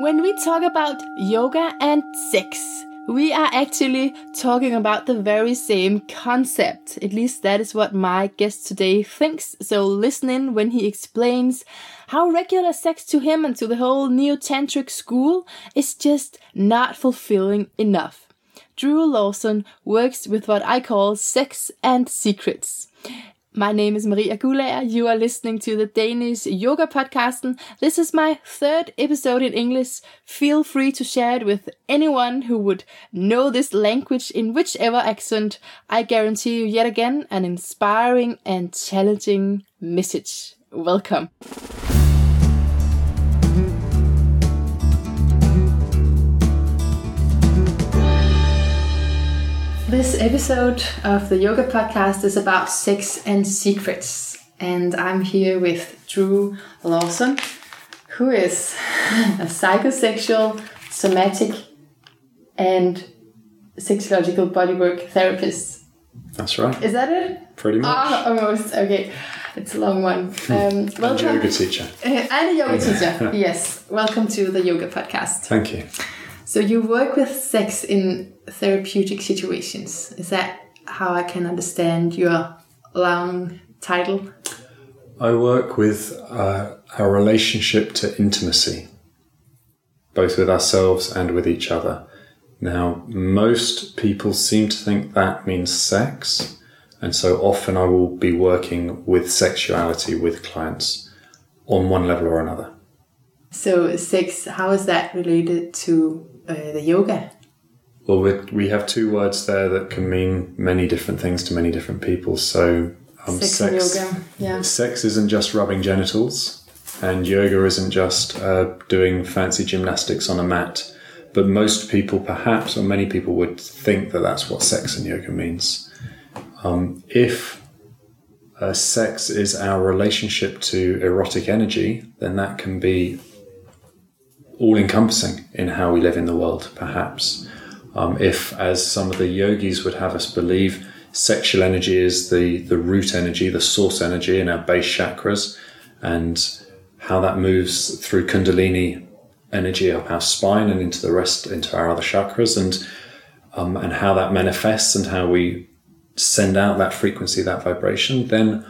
When we talk about yoga and sex, we are actually talking about the very same concept. At least that is what my guest today thinks. So listen in when he explains how regular sex to him and to the whole neo-tantric school is just not fulfilling enough. Drew Lawson works with what I call sex and secrets. My name is Maria Gulager. You are listening to the Danish Yoga Podcast. This is my third episode in English. Feel free to share it with anyone who would know this language in whichever accent. I guarantee you yet again an inspiring and challenging message. Welcome. This episode of the Yoga Podcast is about sex and secrets. And I'm here with Drew Lawson, who is a psychosexual, somatic, and sexological bodywork therapist. That's right. Is that it? Pretty much. Ah, almost. Okay. It's a long one. Um, welcome. And a yoga teacher. And a yoga teacher. yes. Welcome to the Yoga Podcast. Thank you. So you work with sex in therapeutic situations. Is that how I can understand your long title? I work with uh, our relationship to intimacy, both with ourselves and with each other. Now, most people seem to think that means sex, and so often I will be working with sexuality with clients on one level or another. So, sex, how is that related to uh, the yoga? Well, we we have two words there that can mean many different things to many different people. So, um, sex, sex, yoga, yeah. Sex isn't just rubbing genitals, and yoga isn't just uh, doing fancy gymnastics on a mat. But most people, perhaps, or many people, would think that that's what sex and yoga means. Um, if uh, sex is our relationship to erotic energy, then that can be all encompassing in how we live in the world, perhaps. Um, if, as some of the yogis would have us believe, sexual energy is the, the root energy, the source energy in our base chakras, and how that moves through Kundalini energy up our spine and into the rest, into our other chakras, and um, and how that manifests and how we send out that frequency, that vibration, then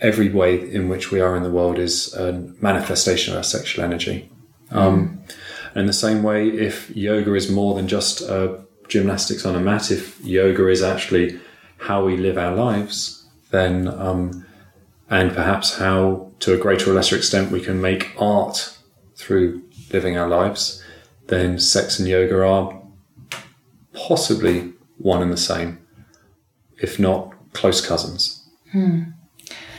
every way in which we are in the world is a manifestation of our sexual energy. Um, in the same way, if yoga is more than just gymnastics on a mat, if yoga is actually how we live our lives, then um, and perhaps how, to a greater or lesser extent, we can make art through living our lives, then sex and yoga are possibly one and the same, if not close cousins. Hmm.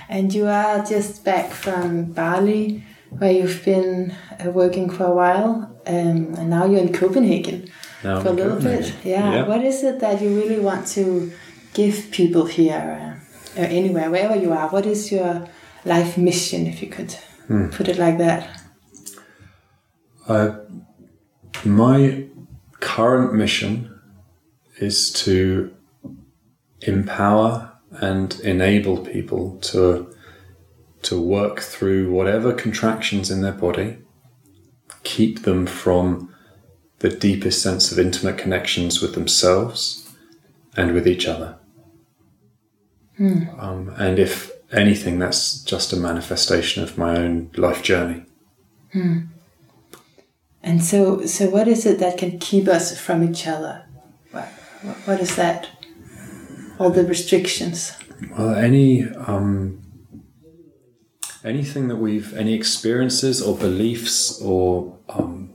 And you are just back from Bali where you've been uh, working for a while, um, and now you're in Copenhagen now for a little bit. Yeah. yeah. What is it that you really want to give people here, uh, or anywhere, wherever you are? What is your life mission, if you could hmm. put it like that? Uh, my current mission is to empower and enable people to to work through whatever contractions in their body, keep them from the deepest sense of intimate connections with themselves and with each other. Hmm. Um, and if anything, that's just a manifestation of my own life journey. Hmm. And so, so what is it that can keep us from each other? What, what is that? All the restrictions. Well, any um, anything that we've, any experiences or beliefs or um,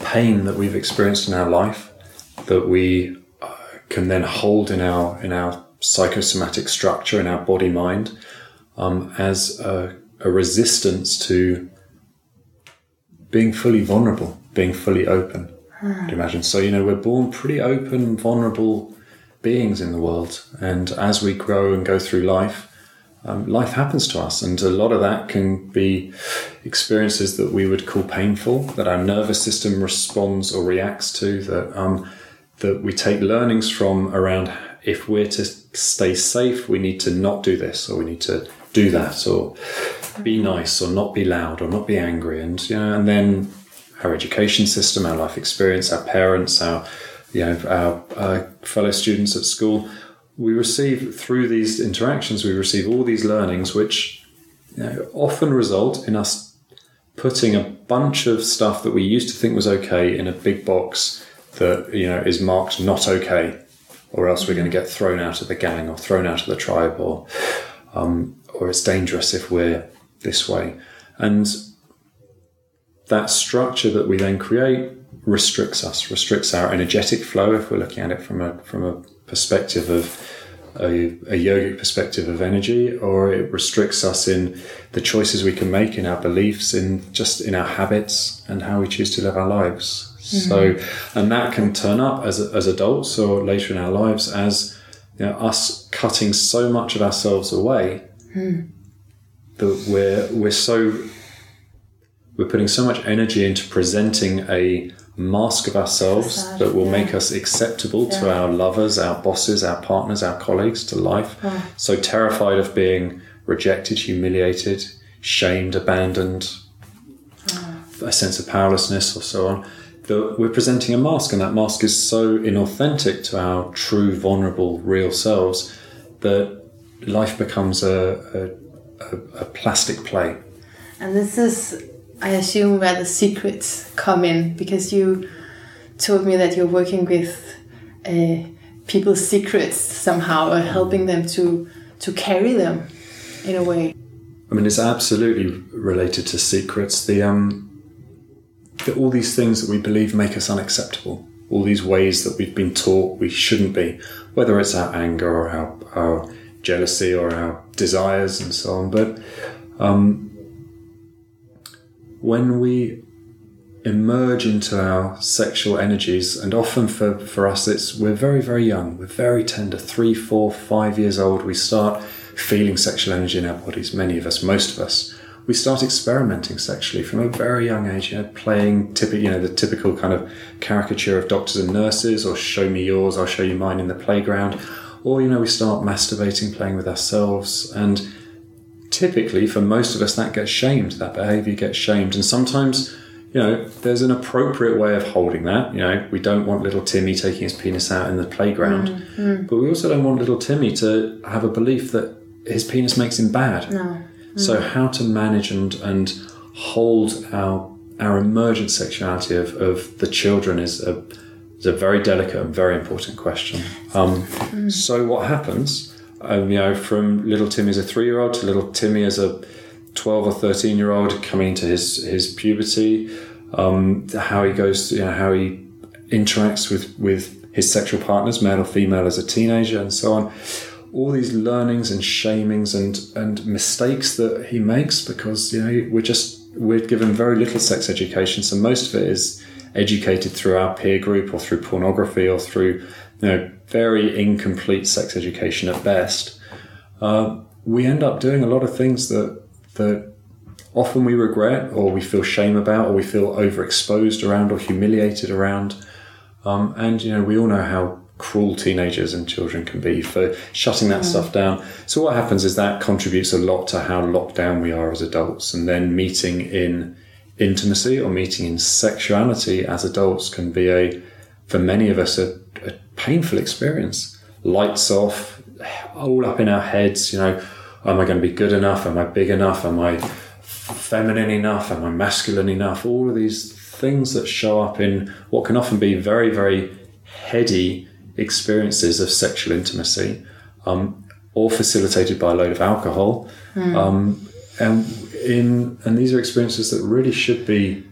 pain that we've experienced in our life that we uh, can then hold in our in our psychosomatic structure in our body mind um, as a, a resistance to being fully vulnerable, being fully open. Hmm. imagine? So you know we're born pretty open, vulnerable beings in the world, and as we grow and go through life, um, life happens to us, and a lot of that can be experiences that we would call painful, that our nervous system responds or reacts to, that um, that we take learnings from around. If we're to stay safe, we need to not do this, or we need to do that, or be nice, or not be loud, or not be angry, and you know, and then our education system, our life experience, our parents, our you know our, our fellow students at school. We receive through these interactions, we receive all these learnings, which you know, often result in us putting a bunch of stuff that we used to think was okay in a big box that you know is marked not okay, or else we're going to get thrown out of the gang or thrown out of the tribe, or um, or it's dangerous if we're this way. And that structure that we then create restricts us, restricts our energetic flow if we're looking at it from a from a perspective of a, a yogic perspective of energy, or it restricts us in the choices we can make in our beliefs, in just in our habits and how we choose to live our lives. Mm-hmm. So, and that can turn up as as adults or later in our lives as you know, us cutting so much of ourselves away mm. that we're we're so we're putting so much energy into presenting a mask of ourselves that will yeah. make us acceptable yeah. to our lovers, our bosses, our partners, our colleagues, to life. So terrified of being rejected, humiliated, shamed, abandoned, a sense of powerlessness, or so on. That we're presenting a mask, and that mask is so inauthentic to our true, vulnerable, real selves that life becomes a, a, a plastic play. And this is I assume where the secrets come in because you told me that you're working with uh, people's secrets somehow or helping them to to carry them in a way. I mean, it's absolutely related to secrets. The um, the, all these things that we believe make us unacceptable. All these ways that we've been taught we shouldn't be, whether it's our anger or our, our jealousy or our desires and so on. But um, when we emerge into our sexual energies, and often for, for us, it's we're very, very young, we're very tender, three, four, five years old, we start feeling sexual energy in our bodies, many of us, most of us. We start experimenting sexually from a very young age, you know, playing typical, you know, the typical kind of caricature of doctors and nurses, or show me yours, I'll show you mine in the playground. Or, you know, we start masturbating, playing with ourselves, and typically for most of us that gets shamed that behavior gets shamed and sometimes you know there's an appropriate way of holding that you know we don't want little timmy taking his penis out in the playground mm-hmm. but we also don't want little timmy to have a belief that his penis makes him bad no. mm-hmm. so how to manage and and hold our our emergent sexuality of, of the children is a is a very delicate and very important question um, mm. so what happens um, you know, from little Timmy as a three year old to little Timmy as a 12 or 13 year old coming into his, his puberty, um, how he goes, you know, how he interacts with, with his sexual partners, male or female, as a teenager, and so on. All these learnings and shamings and, and mistakes that he makes because, you know, we're just, we're given very little sex education. So most of it is educated through our peer group or through pornography or through you know, very incomplete sex education at best, uh, we end up doing a lot of things that that often we regret or we feel shame about or we feel overexposed around or humiliated around. Um, and you know, we all know how cruel teenagers and children can be for shutting that mm. stuff down. So what happens is that contributes a lot to how locked down we are as adults, and then meeting in intimacy or meeting in sexuality as adults can be a, for many of us, a a painful experience. Lights off, all up in our heads. You know, am I going to be good enough? Am I big enough? Am I feminine enough? Am I masculine enough? All of these things that show up in what can often be very, very heady experiences of sexual intimacy, um, all facilitated by a load of alcohol. Mm. Um, and in and these are experiences that really should be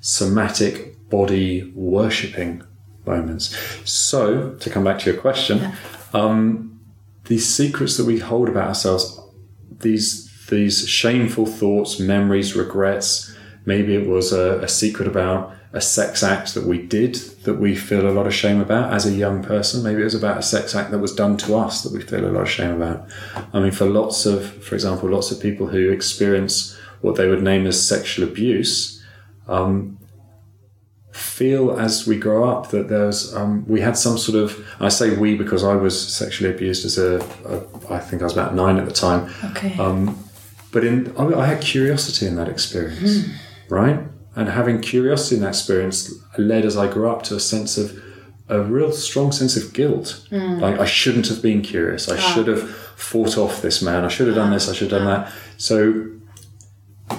somatic body worshipping moments. So, to come back to your question, yeah. um, these secrets that we hold about ourselves, these these shameful thoughts, memories, regrets. Maybe it was a, a secret about a sex act that we did that we feel a lot of shame about as a young person. Maybe it was about a sex act that was done to us that we feel a lot of shame about. I mean, for lots of, for example, lots of people who experience what they would name as sexual abuse, um, feel as we grow up that there's um, we had some sort of I say we because I was sexually abused as a, a I think I was about nine at the time. Okay. Um, but in I, I, had curiosity in that experience, mm. right? and having curiosity in that experience led as I grew up to a sense of a real strong sense of guilt. Mm. Like I shouldn't have been curious. Ah. I should have fought off this man. I should have done this. I should have done that. So,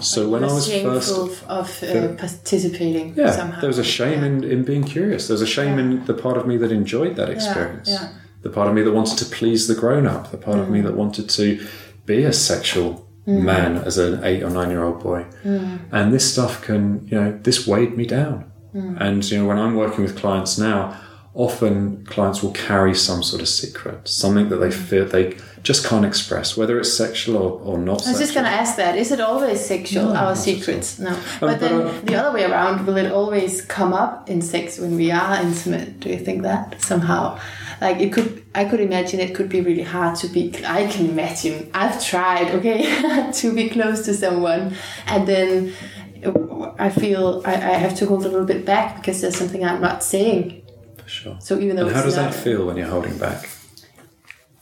so when I was first, shameful of uh, participating yeah, somehow. there was a shame in, in being curious. There was a shame Yeah. in the part of me that enjoyed that experience. yeah. The part of me that wanted to please the grown up. The part of Mm. me that wanted to be a sexual man as an eight or nine year old boy. Mm. And this stuff can, you know, this weighed me down. Mm. And, you know, when I'm working with clients now, often clients will carry some sort of secret, something that they Mm. feel they just can't express, whether it's sexual or, or not I was sexual. just going to ask that. Is it always sexual, our secrets? No. Um, but but then I- the other way around, will it always come up in sex when we are intimate? Do you think that somehow? Like it could, I could imagine it could be really hard to be, I can imagine, I've tried, okay, to be close to someone and then uh, I feel I, I have to hold a little bit back because there's something I'm not saying. For sure. So even though And how it's does not, that feel when you're holding back?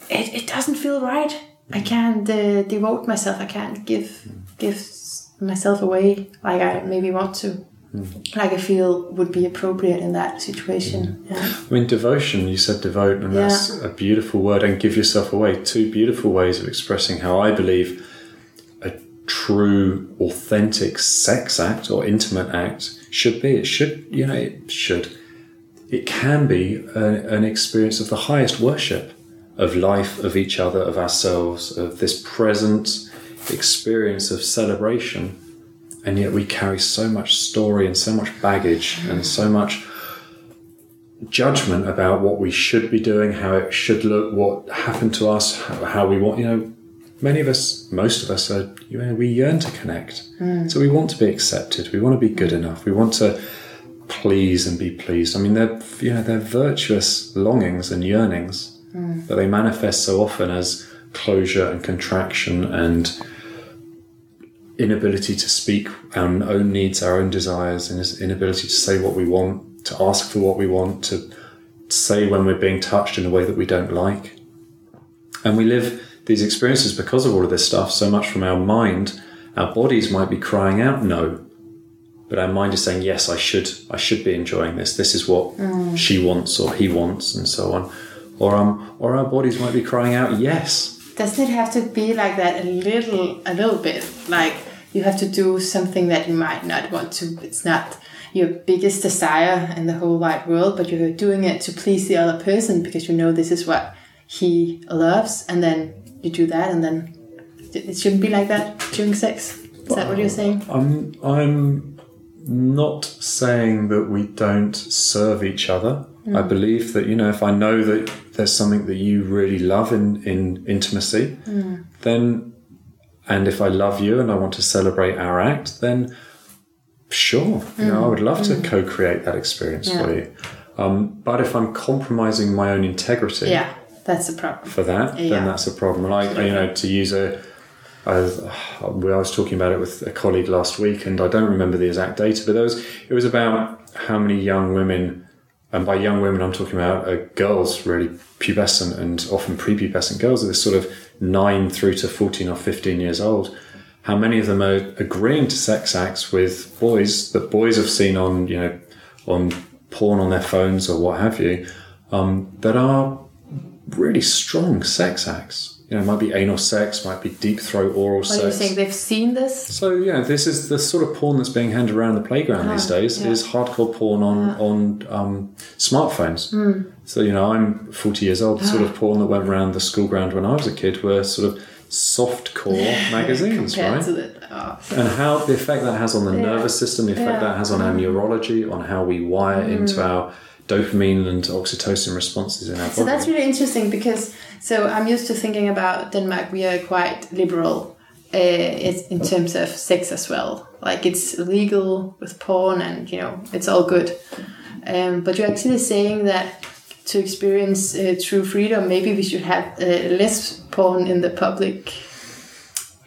It, it doesn't feel right. I mm. can't uh, devote myself. I can't give give myself away like I maybe want to. Mm. Like I feel would be appropriate in that situation. Mm. Yeah. I mean, devotion, you said devote, and that's a beautiful word, and give yourself away. Two beautiful ways of expressing how I believe a true, authentic sex act or intimate act should be. It should, you know, it should. It can be a, an experience of the highest worship of life, of each other, of ourselves, of this present experience of celebration. And yet we carry so much story and so much baggage and so much judgment about what we should be doing, how it should look, what happened to us, how, we want. You know, many of us, most of us, are you know, we yearn to connect. Hmm. So we want to be accepted. We want to be good enough. We want to please and be pleased. I mean, they're you know they're virtuous longings and yearnings, Mm. but they manifest so often as closure and contraction and inability to speak our own needs, our own desires, and inability to say what we want, to ask for what we want, to say when we're being touched in a way that we don't like. And we live these experiences because of all of this stuff so much from our mind. Our bodies might be crying out no, but our mind is saying yes, I should, I should be enjoying this. This is what mm. she wants or he wants, and so on. Or um, or our bodies might be crying out yes. Doesn't it have to be like that a little, a little bit? Like you have to do something that you might not want to. It's not your biggest desire in the whole wide world, but you're doing it to please the other person because you know this is what he loves, and then you do that, and then it shouldn't be like that during sex. Is that what you're saying? I'm I'm not saying that we don't serve each other. I mm. believe that you know if I know that there's something that you really love in in intimacy, mm. then and if I love you and I want to celebrate our act, then sure, you know I mm. would love to co-create that experience Yeah. for you. Um, but if I'm compromising my own integrity, Yeah, that's a problem. for that, Yeah. then that's a problem. Like you know, to use a, I was, I was talking about it with a colleague last week, and I don't remember the exact data, but there was it was about how many young women, and by young women I'm talking about uh, girls, really pubescent and often prepubescent girls, are this sort of nine through to fourteen or fifteen years old. How many of them are agreeing to sex acts with boys that boys have seen on you know on porn on their phones or what have you, um, that are really strong sex acts. You know, it might be anal sex, might be deep throat oral What are you saying? They've seen this? So yeah, this is the sort of porn that's being handed around the playground these ah, days. yeah. Is hardcore porn on ah. on um, smartphones. Hmm. So you know, I'm 40 years old. The sort of ah. porn that went around the school ground when I was a kid were sort of soft core magazines, right? the, oh, and how the effect that has on the Yeah. nervous system, the effect Yeah. Mm. that has on our mm. neurology, on how we wire into mm. our dopamine and oxytocin responses in our So body. that's really interesting because so I'm used to thinking about Denmark. We are quite liberal uh, in terms of sex as well. Like it's legal with porn, and you know it's all good. Um, but you're actually saying that to experience uh, true freedom, maybe we should have uh, less porn in the public.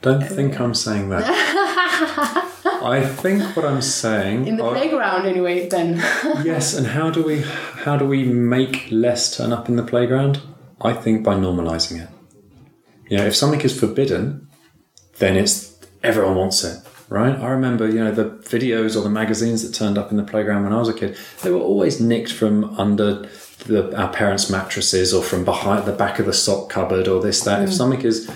Don't think I'm saying that. I think what I'm saying. In the are- playground, anyway. Then yes, and how do we how do we make less turn up in the playground? I think by normalizing it. You know, if something is forbidden, then it's everyone wants it. right? I remember, you know, the videos or the magazines that turned up in the playground when I was a kid. They were always nicked from under the, our parents' mattresses or from behind the back of the sock cupboard or this that. If mm. something is,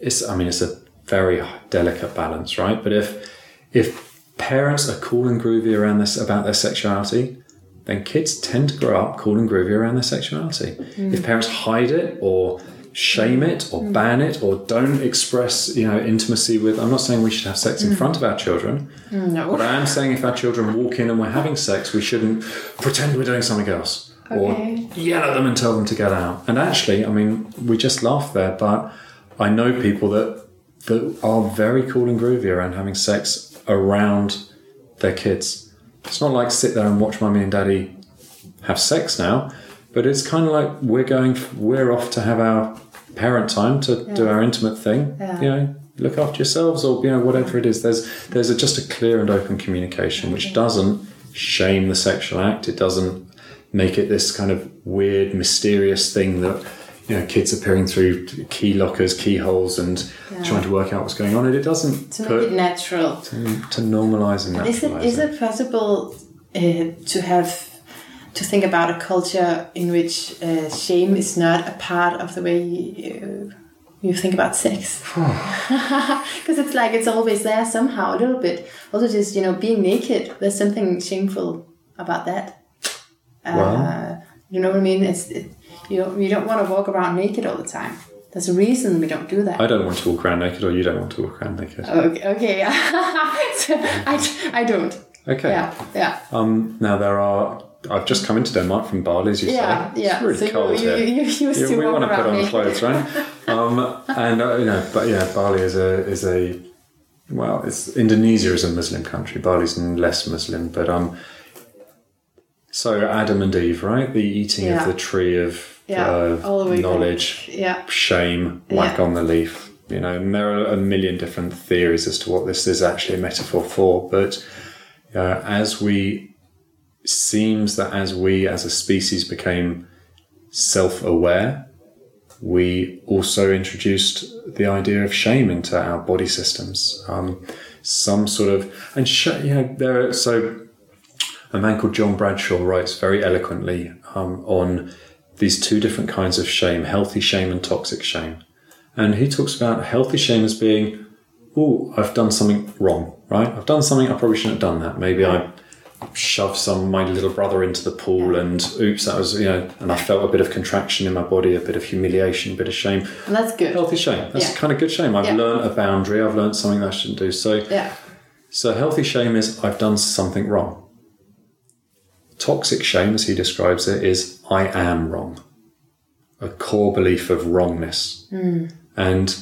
it's I mean, it's a very delicate balance, right? But if if parents are cool and groovy around this about their sexuality, then kids tend to grow up cool and groovy around their sexuality. Mm. If parents hide it or shame it or mm. ban it or don't express, you know, intimacy with I'm not saying we should have sex in mm. front of our children. No. But I am saying if our children walk in and we're having sex, we shouldn't pretend we're doing something else. Okay. Or yell at them and tell them to get out. And actually, I mean, we just laughed there, but I know people that that are very cool and groovy around having sex around their kids. It's not like sit there and watch mummy and daddy have sex now, but it's kind of like we're going, we're off to have our parent time to do our intimate thing. Yeah. You know, look after yourselves or you know whatever it is. There's there's a, just a clear and open communication which doesn't shame the sexual act. It doesn't make it this kind of weird, mysterious thing that you know kids are peering through key lockers, keyholes, and trying to work out what's going on. And it doesn't To make it natural. to normalise and it naturalise is it possible uh, to have to think about a culture in which uh, shame is not a part of the way you, you think about sex? Because it's like it's always there somehow a little bit. Also, just you know, being naked. There's something shameful about that. Uh, Well. you know what I mean? It's it, you don't, you don't want to walk around naked all the time. There's a reason we don't do that. I don't want to walk around naked, or you don't want to walk around naked. Okay, okay, So, I, I don't. Okay. Yeah, yeah. Um, now there are. I've just come into Denmark from Bali, as you Yeah, say. yeah. It's really so cold you, here. you, you used to we want to put on naked. clothes, right? um, and uh, you know, but yeah, Bali is a is a well, it's Indonesia is a Muslim country. Bali's less Muslim, but um, so Adam and Eve, right? The eating Yeah. of the tree of Yeah, uh, all the way back. knowledge, Yeah, shame, whack Yeah. on the leaf. You know, and there are a million different theories as to what this is actually a metaphor for. But uh, as we seems that as we as a species became self-aware, we also introduced the idea of shame into our body systems. Um, some sort of and sh- you know there. Are, so a man called John Bradshaw writes very eloquently um, on these two different kinds of shame: healthy shame and toxic shame. And he talks about healthy shame as being, oh, I've done something wrong, right? I've done something I probably shouldn't have done that. Maybe I shoved some my little brother into the pool, and oops, that was you know, and I felt a bit of contraction in my body, a bit of humiliation, a bit of shame. and that's good. Healthy shame. That's Yeah. kind of good shame. I've Yeah. learned a boundary. I've learned something that I shouldn't do. So Yeah, so healthy shame is I've done something wrong. Toxic shame, as he describes it, is I am wrong. A core belief of wrongness. And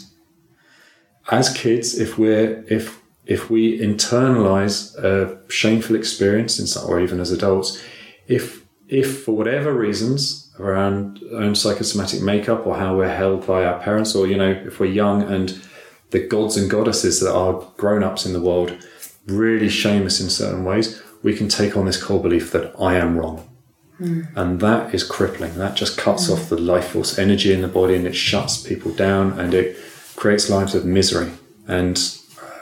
as kids, if we're if if we internalize a shameful experience in some, or even as adults, if if for whatever reasons around our own psychosomatic makeup or how we're held by our parents, or you know, if we're young and the gods and goddesses that are grown-ups in the world really shame us in certain ways, we can take on this core belief that I am wrong. Hmm. And that is crippling. That just cuts hmm. off the life force energy in the body and it shuts people down and it creates lives of misery and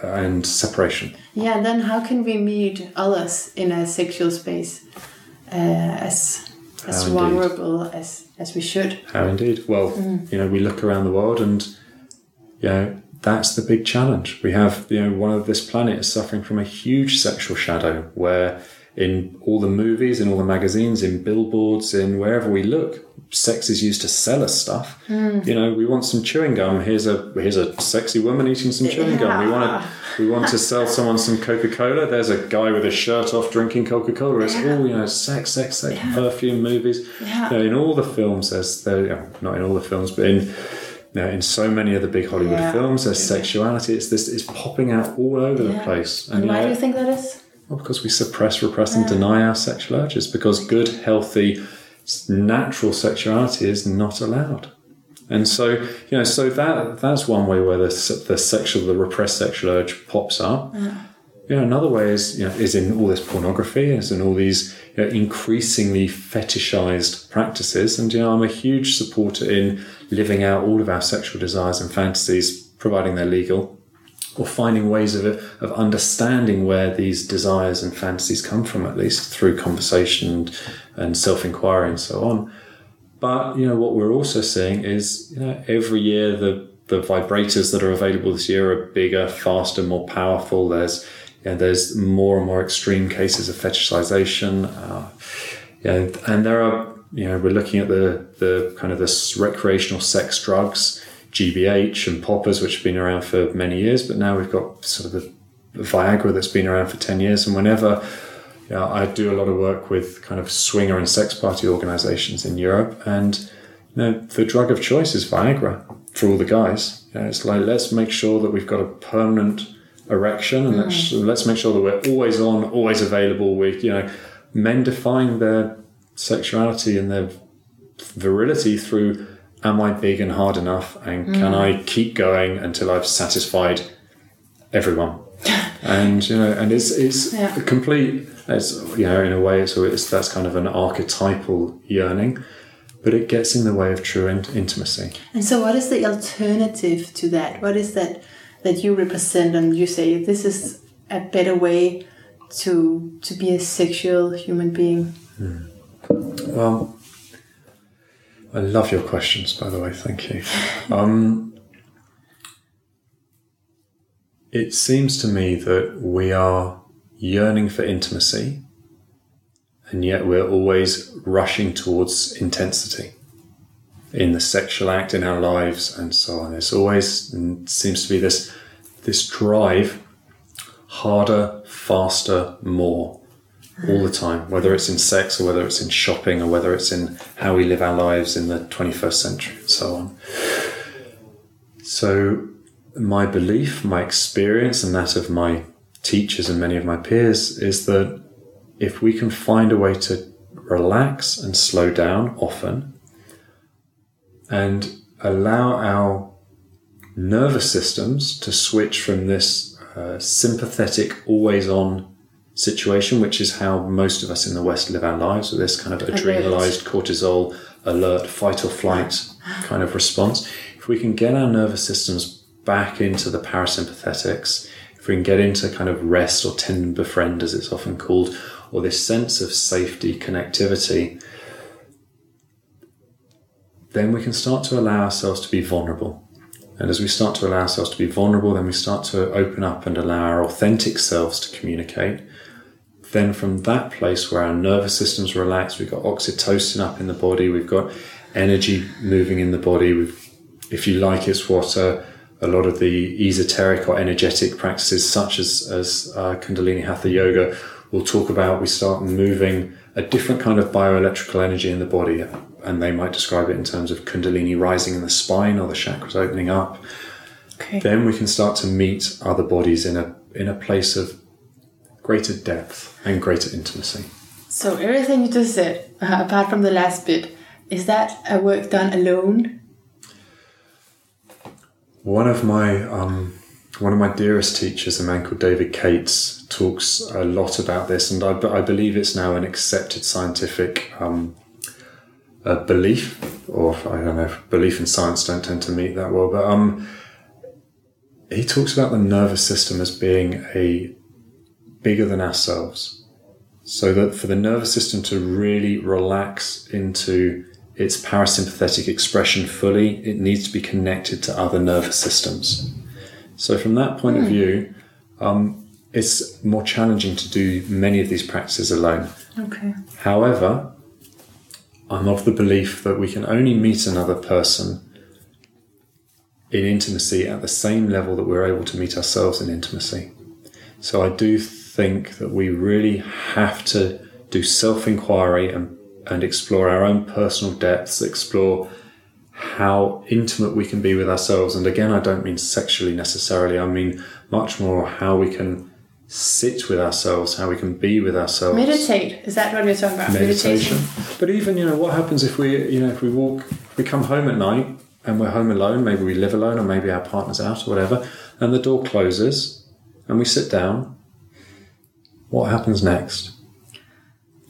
and separation. yeah. Then how can we meet others in a sexual space uh, as as How indeed. vulnerable as as we should? How indeed? Well, hmm. you know, we look around the world and you know, that's the big challenge. We have, you know, one of this planet is suffering from a huge sexual shadow where in all the movies, in all the magazines, in billboards, in wherever we look, sex is used to sell us stuff. Mm. You know, we want some chewing gum. Here's a here's a sexy woman eating some chewing gum. We want to we want to sell someone some Coca Cola. There's a guy with a shirt off drinking Coca Cola. It's all you know, sex, sex, sex, perfume, movies. Yeah. You know, in all the films, there's there, you know, not in all the films, but in you know, in so many of the big Hollywood Yeah. films, there's sexuality. It's this it's popping out all over the place. And you why know, do you think that is? well, because we suppress, repress, and deny our sexual urges. Because good, healthy, natural sexuality is not allowed. And so, you know, so that that's one way where the the sexual, the repressed sexual urge pops up. You know, another way is you know is in all this pornography, is in all these you know, increasingly fetishized practices. And you know, I'm a huge supporter in living out all of our sexual desires and fantasies, providing they're legal or finding ways of, of understanding where these desires and fantasies come from, at least through conversation and, and self inquiry and so on. But you know what we're also seeing is you know every year the the vibrators that are available this year are bigger, faster, more powerful. There's you know, there's more and more extreme cases of fetishization. Uh, yeah, and there are you know we're looking at the the kind of this recreational sex drugs GBH and poppers, which have been around for many years, but now we've got sort of the Viagra that's been around for 10 years. And whenever you know, I do a lot of work with kind of swinger and sex party organizations in Europe, and you know, the drug of choice is Viagra for all the guys. You know, it's like, let's make sure that we've got a permanent erection and mm. let's, let's make sure that we're always on, always available. We, you know, men define their sexuality and their virility through am I big and hard enough? And mm. can I keep going until I've satisfied everyone? and you know, and it's it's yeah. a complete. It's you know, in a way, it's, it's that's kind of an archetypal yearning, but it gets in the way of true in- intimacy. And so, what is the alternative to that? What is that that you represent, and you say this is a better way to to be a sexual human being? Hmm. Well, I love your questions, by the way. Thank you. Um, it seems to me that we are yearning for intimacy, and yet we're always rushing towards intensity in the sexual act in our lives and so on. There's always seems to be this this drive harder, faster, more all the time, whether it's in sex or whether it's in shopping or whether it's in how we live our lives in the 21st century and so on. So, my belief, my experience, and that of my teachers and many of my peers is that if we can find a way to relax and slow down often and allow our nervous systems to switch from this uh, sympathetic, always on situation, which is how most of us in the West live our lives with this kind of adrenalized cortisol alert, fight or flight kind of response. If we can get our nervous systems back into the parasympathetics, if we can get into kind of rest or tend and befriend, as it's often called, or this sense of safety, connectivity, then we can start to allow ourselves to be vulnerable. And as we start to allow ourselves to be vulnerable, then we start to open up and allow our authentic selves to communicate then from that place where our nervous system's relaxed, we've got oxytocin up in the body, we've got energy moving in the body. We've, if you like, it's what uh, a lot of the esoteric or energetic practices, such as as uh, Kundalini Hatha Yoga, will talk about. We start moving a different kind of bioelectrical energy in the body, and they might describe it in terms of Kundalini rising in the spine or the chakras opening up. Okay. Then we can start to meet other bodies in a in a place of greater depth and greater intimacy. So everything you just said, uh, apart from the last bit, is that a work done alone? One of my um, one of my dearest teachers, a man called David Cates, talks a lot about this, and I, I believe it's now an accepted scientific um, uh, belief, or I don't know, belief and science don't tend to meet that well, but um, he talks about the nervous system as being a bigger than ourselves. So that for the nervous system to really relax into its parasympathetic expression fully, it needs to be connected to other nervous systems. So, from that point mm. of hmm. view, um, it's more challenging to do many of these practices alone. Okay. However, I'm of the belief that we can only meet another person in intimacy at the same level that we're able to meet ourselves in intimacy. So I do think that we really have to do self inquiry and, and explore our own personal depths, explore how intimate we can be with ourselves. And again, I don't mean sexually necessarily, I mean much more how we can sit with ourselves, how we can be with ourselves. Meditate. Is that what you're talking about? Meditation. Meditation. But even, you know, what happens if we, you know, if we walk, if we come home at night and we're home alone, maybe we live alone or maybe our partner's out or whatever, and the door closes and we sit down what happens next?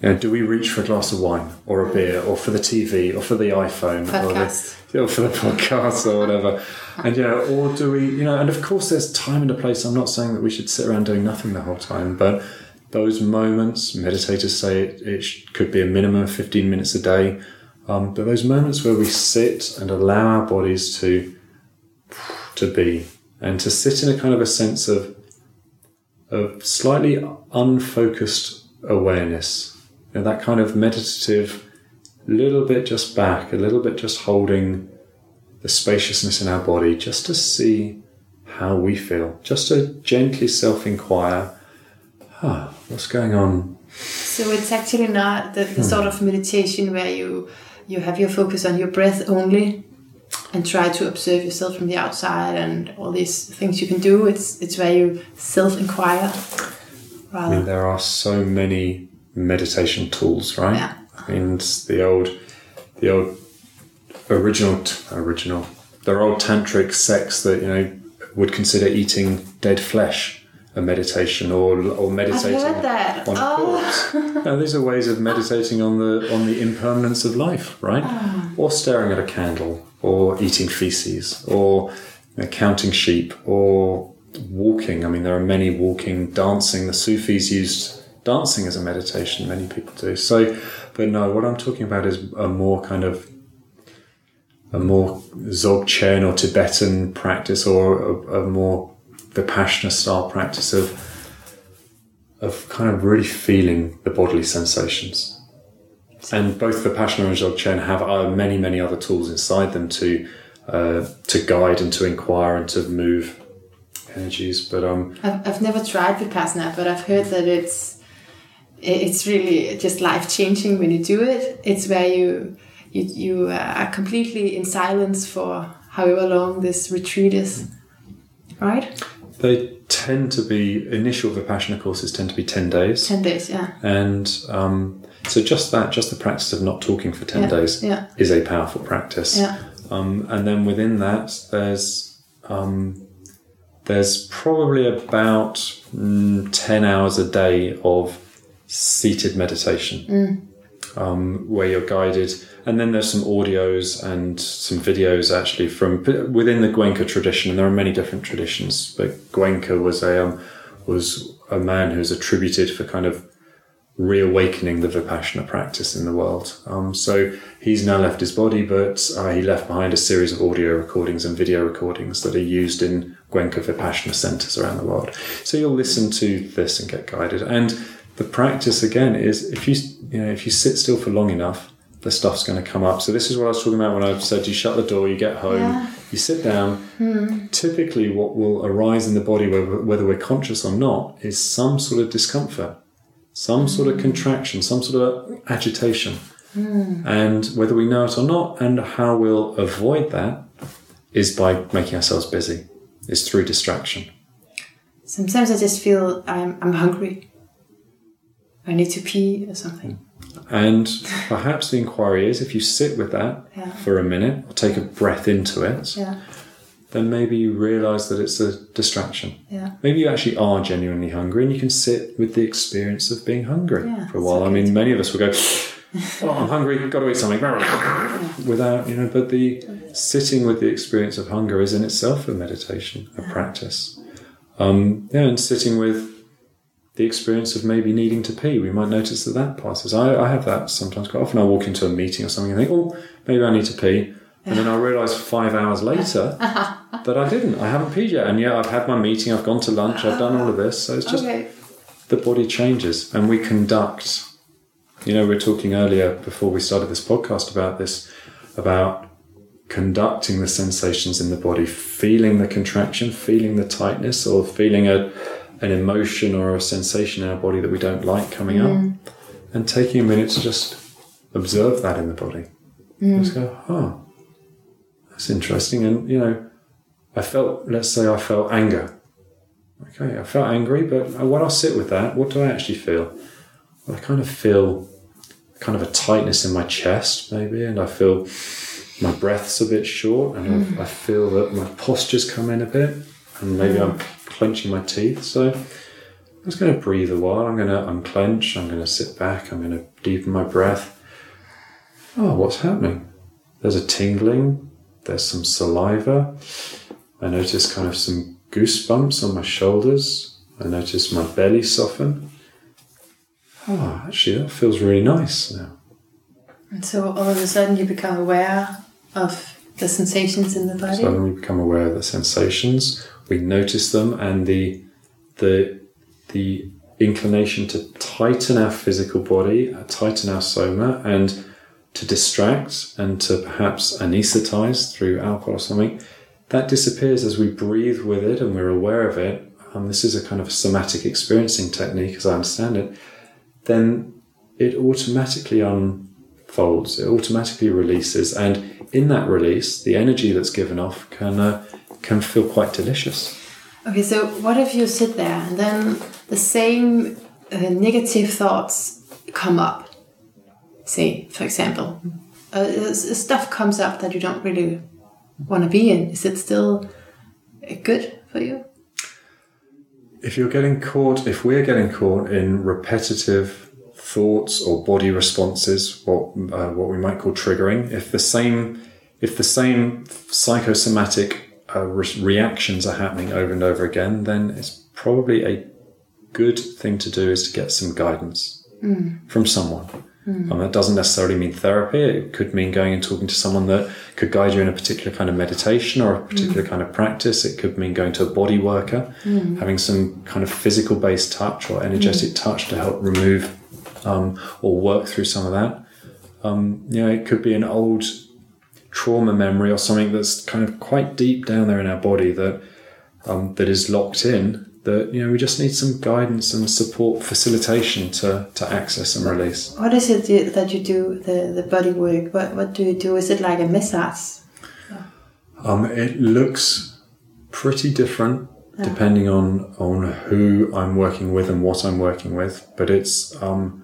You know, do we reach for a glass of wine or a beer or for the TV or for the iPhone? Podcast. you know, for the podcast or whatever. And yeah, or do we, you know, and of course there's time and a place. I'm not saying that we should sit around doing nothing the whole time, but those moments, meditators say it, it could be a minimum of 15 minutes a day. Um, but those moments where we sit and allow our bodies to to be and to sit in a kind of a sense of of slightly unfocused awareness, you know, that kind of meditative, little bit just back, a little bit just holding the spaciousness in our body, just to see how we feel, just to gently self inquire, ah, what's going on? So it's actually not the, the sort of meditation where you you have your focus on your breath only and try to observe yourself from the outside and all these things you can do. It's it's where you self inquire. I mean, there are so many meditation tools, right? Yeah. I mean, the old, the old original, original, there are old tantric sects that you know would consider eating dead flesh a meditation, or or meditating heard that. on a Oh. corpse. now, these are ways of meditating on the on the impermanence of life, right? Ah. Or staring at a candle, or eating feces, or you know, counting sheep, or walking. I mean, there are many walking, dancing. The Sufis used dancing as a meditation. Many people do. So, but no, what I'm talking about is a more kind of a more Dzogchen or Tibetan practice, or a, a more Vipassana style practice of of kind of really feeling the bodily sensations. And both Vipassana and Dzogchen have uh, many, many other tools inside them to uh, to guide and to inquire and to move energies. But um, I've, I've never tried Vipassana, but I've heard that it's it's really just life changing when you do it. It's where you you you uh, are completely in silence for however long this retreat is, right? They tend to be initial Vipassana courses tend to be ten days. Ten days, yeah. And um, so just that, just the practice of not talking for 10 Yeah, days yeah. is a powerful practice. Yeah. Um, and then within that, there's um, there's probably about mm, 10 hours a day of seated meditation um, where you're guided. And then there's some audios and some videos actually from within the Goenka tradition. And there are many different traditions, but Goenka was a um, was a man who's attributed for kind of reawakening the Vipassana practice in the world. Um, so he's now left his body, but uh, he left behind a series of audio recordings and video recordings that are used in Goenka Vipassana centers around the world. So you'll listen to this and get guided. And the practice again is if you you know if you sit still for long enough, the stuff's going to come up. So this is what I was talking about when I said you shut the door, you get home, Yeah. you sit down. Hmm. Typically, what will arise in the body, whether, whether we're conscious or not, is some sort of discomfort some sort of hmm. contraction, some sort of agitation. Hmm. And whether we know it or not, and how we'll avoid that is by making ourselves busy, is through distraction. Sometimes I just feel I'm I'm hungry. I need to pee or something. And perhaps the inquiry is if you sit with that Yeah. for a minute or take a breath into it, Yeah, then maybe you realize that it's a distraction. yeah. Maybe you actually are genuinely hungry and you can sit with the experience of being hungry for a while. I mean, many of us will go, Oh, I'm hungry, got to eat something. Without, you know, but the sitting with the experience of hunger is in itself a meditation, a practice. Um, yeah, and sitting with the experience of maybe needing to pee. We might notice that that passes. I, I have that sometimes quite often. I walk into a meeting or something and think, oh, maybe I need to pee. And then I realise five hours later that I didn't. I haven't peed yet. And yet I've had my meeting, I've gone to lunch, I've done all of this. So it's just Okay. the body changes and we conduct. You know, we were talking earlier before we started this podcast about this, about conducting the sensations in the body, feeling the contraction, feeling the tightness, or feeling a, an emotion or a sensation in our body that we don't like coming up, mm. and taking a minute to just observe that in the body. Mm. Just go, oh, that's interesting. And, you know, I felt, let's say I felt anger. Okay, I felt angry, but when I sit with that, what do I actually feel? Well, I kind of feel kind of a tightness in my chest, maybe, and I feel my breath's a bit short, and I, I feel that my posture's come in a bit, and maybe I'm clenching my teeth. So I'm just going to breathe a while. I'm going to unclench. I'm going to sit back. I'm going to deepen my breath. Oh, what's happening? There's a tingling. there's some saliva. I notice kind of some goosebumps on my shoulders. I notice my belly soften. Oh, actually, that feels really nice now. And so all of a sudden you become aware of the sensations in the body. Suddenly you become aware of the sensations, we notice them, and the the the inclination to tighten our physical body, uh, tighten our soma, and to distract and to perhaps anesthetize through alcohol or something, that disappears as we breathe with it and we're aware of it. And this is a kind of somatic experiencing technique, as I understand it. Then it automatically unfolds, it automatically releases, and in that release, the energy that's given off can uh, can feel quite delicious. Okay, so what if you sit there and then the same uh, negative thoughts come up? Say, for example, uh, stuff comes up that you don't really want to be in. Is it still uh, good for you? If you're getting caught, if we're getting caught in repetitive thoughts or body responses, what uh, what we might call triggering, if the same if the same psychosomatic uh, re- reactions are happening over and over again, then it's probably a good thing to do is to get some guidance mm. from someone. Mm. And that doesn't necessarily mean therapy. It could mean going and talking to someone that could guide you in a particular kind of meditation or a particular mm. kind of practice. It could mean going to a body worker, mm. having some kind of physical based touch or energetic mm. touch to help remove um, or work through some of that. Um, you know, it could be an old trauma memory or something that's kind of quite deep down there in our body that um, that is locked in that you know we just need some guidance and support facilitation to, to access and release. What is it that you do the, the body work? What, what do you do? Is it like a massage? Um, it looks pretty different depending on on who I'm working with and what I'm working with but it's um,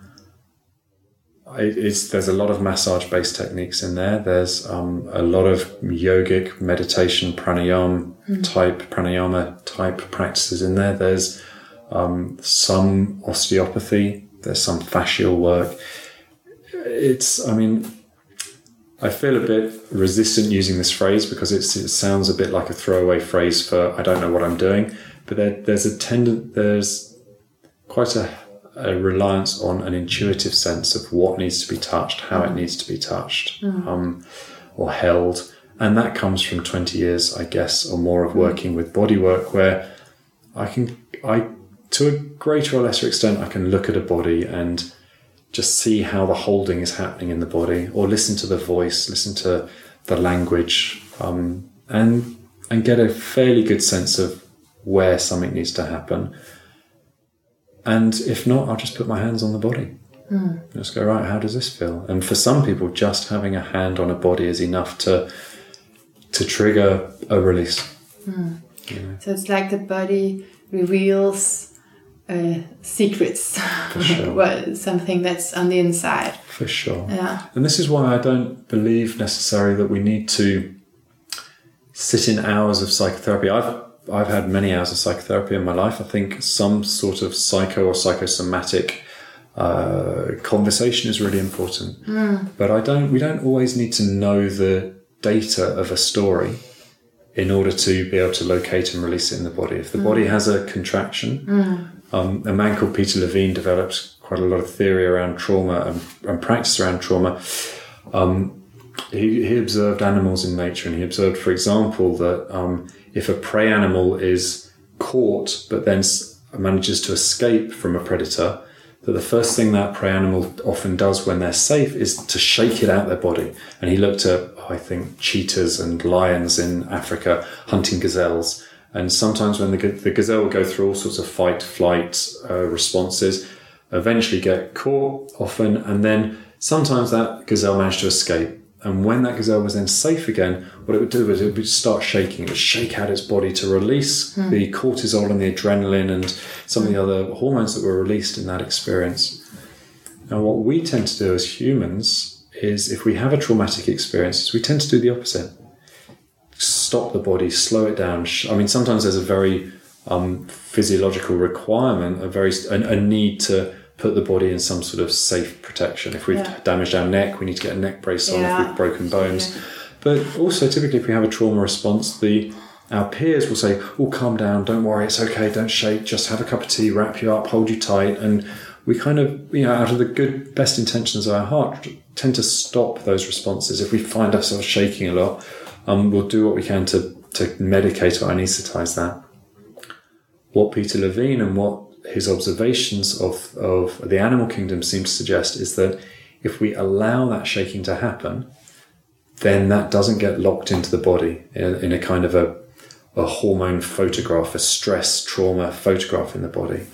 it's there's a lot of massage based techniques in there. There's um, a lot of yogic meditation pranayama mm. type pranayama type practices in there. There's um, some osteopathy. There's some fascial work. It's I mean I feel a bit resistant using this phrase because it sounds a bit like a throwaway phrase for I don't know what I'm doing. But there, there's a tendent there's quite a a reliance on an intuitive sense of what needs to be touched, how it needs to be touched mm. um, or held. And that comes from 20 years, I guess, or more of working with body work where I can, I, to a greater or lesser extent, I can look at a body and just see how the holding is happening in the body or listen to the voice, listen to the language, um, and, and get a fairly good sense of where something needs to happen and if not, I'll just put my hands on the body. Mm. Just go, right, how does this feel? And for some people, just having a hand on a body is enough to to trigger a release. Mm. You know? So it's like the body reveals uh, secrets, sure. well, something that's on the inside. For sure. Yeah. And this is why I don't believe necessarily that we need to sit in hours of psychotherapy. I've I've had many hours of psychotherapy in my life. I think some sort of psycho or psychosomatic uh, conversation is really important. Mm. But I don't. We don't always need to know the data of a story in order to be able to locate and release it in the body. If the mm. body has a contraction, mm. um, a man called Peter Levine developed quite a lot of theory around trauma and, and practice around trauma. Um, he, he observed animals in nature and he observed, for example, that um, if a prey animal is caught but then manages to escape from a predator, that the first thing that prey animal often does when they're safe is to shake it out their body. And he looked at, I think, cheetahs and lions in Africa hunting gazelles. And sometimes when the, the gazelle will go through all sorts of fight, flight uh, responses, eventually get caught often, and then sometimes that gazelle managed to escape. And when that gazelle was then safe again, what it would do is it would start shaking. It would shake out its body to release mm. the cortisol and the adrenaline and some of the other hormones that were released in that experience. Now, what we tend to do as humans is if we have a traumatic experience, we tend to do the opposite. Stop the body, slow it down. I mean, sometimes there's a very um, physiological requirement, a very a, a need to put the body in some sort of safe protection. If we've yeah. damaged our neck, we need to get a neck brace on. Yeah. If we've broken bones, yeah. But also, typically, if we have a trauma response, the our peers will say, "Oh, calm down, don't worry, it's okay, don't shake, just have a cup of tea, wrap you up, hold you tight," and we kind of, you know, out of the good, best intentions of our heart, tend to stop those responses. If we find ourselves shaking a lot, um, we'll do what we can to to medicate or anaesthetize that. What Peter Levine and what his observations of, of the animal kingdom seem to suggest is that if we allow that shaking to happen, then that doesn't get locked into the body in, in a kind of a, a hormone photograph, a stress trauma photograph in the body.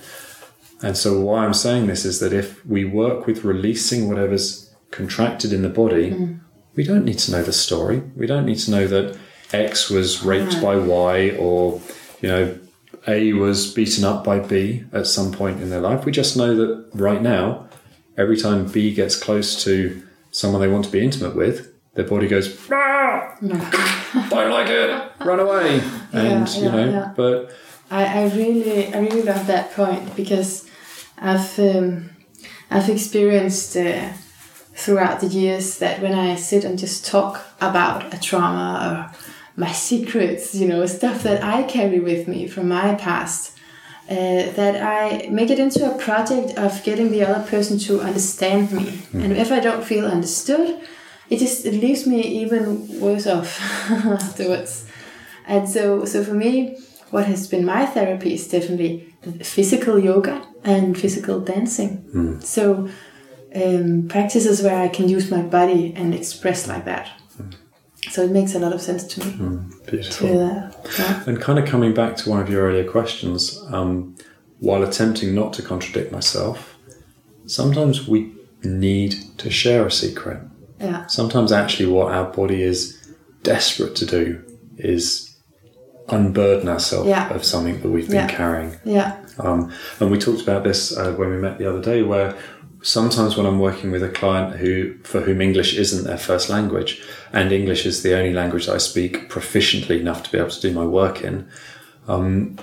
And so, why I'm saying this is that if we work with releasing whatever's contracted in the body, mm. we don't need to know the story. We don't need to know that X was raped by Y or, you know, A was beaten up by B at some point in their life. We just know that right now, every time B gets close to someone they want to be intimate with, their body goes, ah, don't like it, run away. And, yeah, you know, yeah. but. I, I really, I really love that point because I've, um, I've experienced uh, throughout the years that when I sit and just talk about a trauma or my secrets, you know, stuff that I carry with me from my past. Uh, that I make it into a project of getting the other person to understand me. Mm. And if I don't feel understood, it just it leaves me even worse off afterwards. And so, so for me, what has been my therapy is definitely physical yoga and physical dancing. Mm. So, um, practices where I can use my body and express like that. So it makes a lot of sense to me. Mm, beautiful. Yeah. And kind of coming back to one of your earlier questions, um, while attempting not to contradict myself, sometimes we need to share a secret. Yeah. Sometimes actually what our body is desperate to do is unburden ourselves yeah. of something that we've been yeah. carrying. Yeah. Um, and we talked about this uh, when we met the other day, where sometimes when I'm working with a client who for whom English isn't their first language, and English is the only language I speak proficiently enough to be able to do my work in. Um,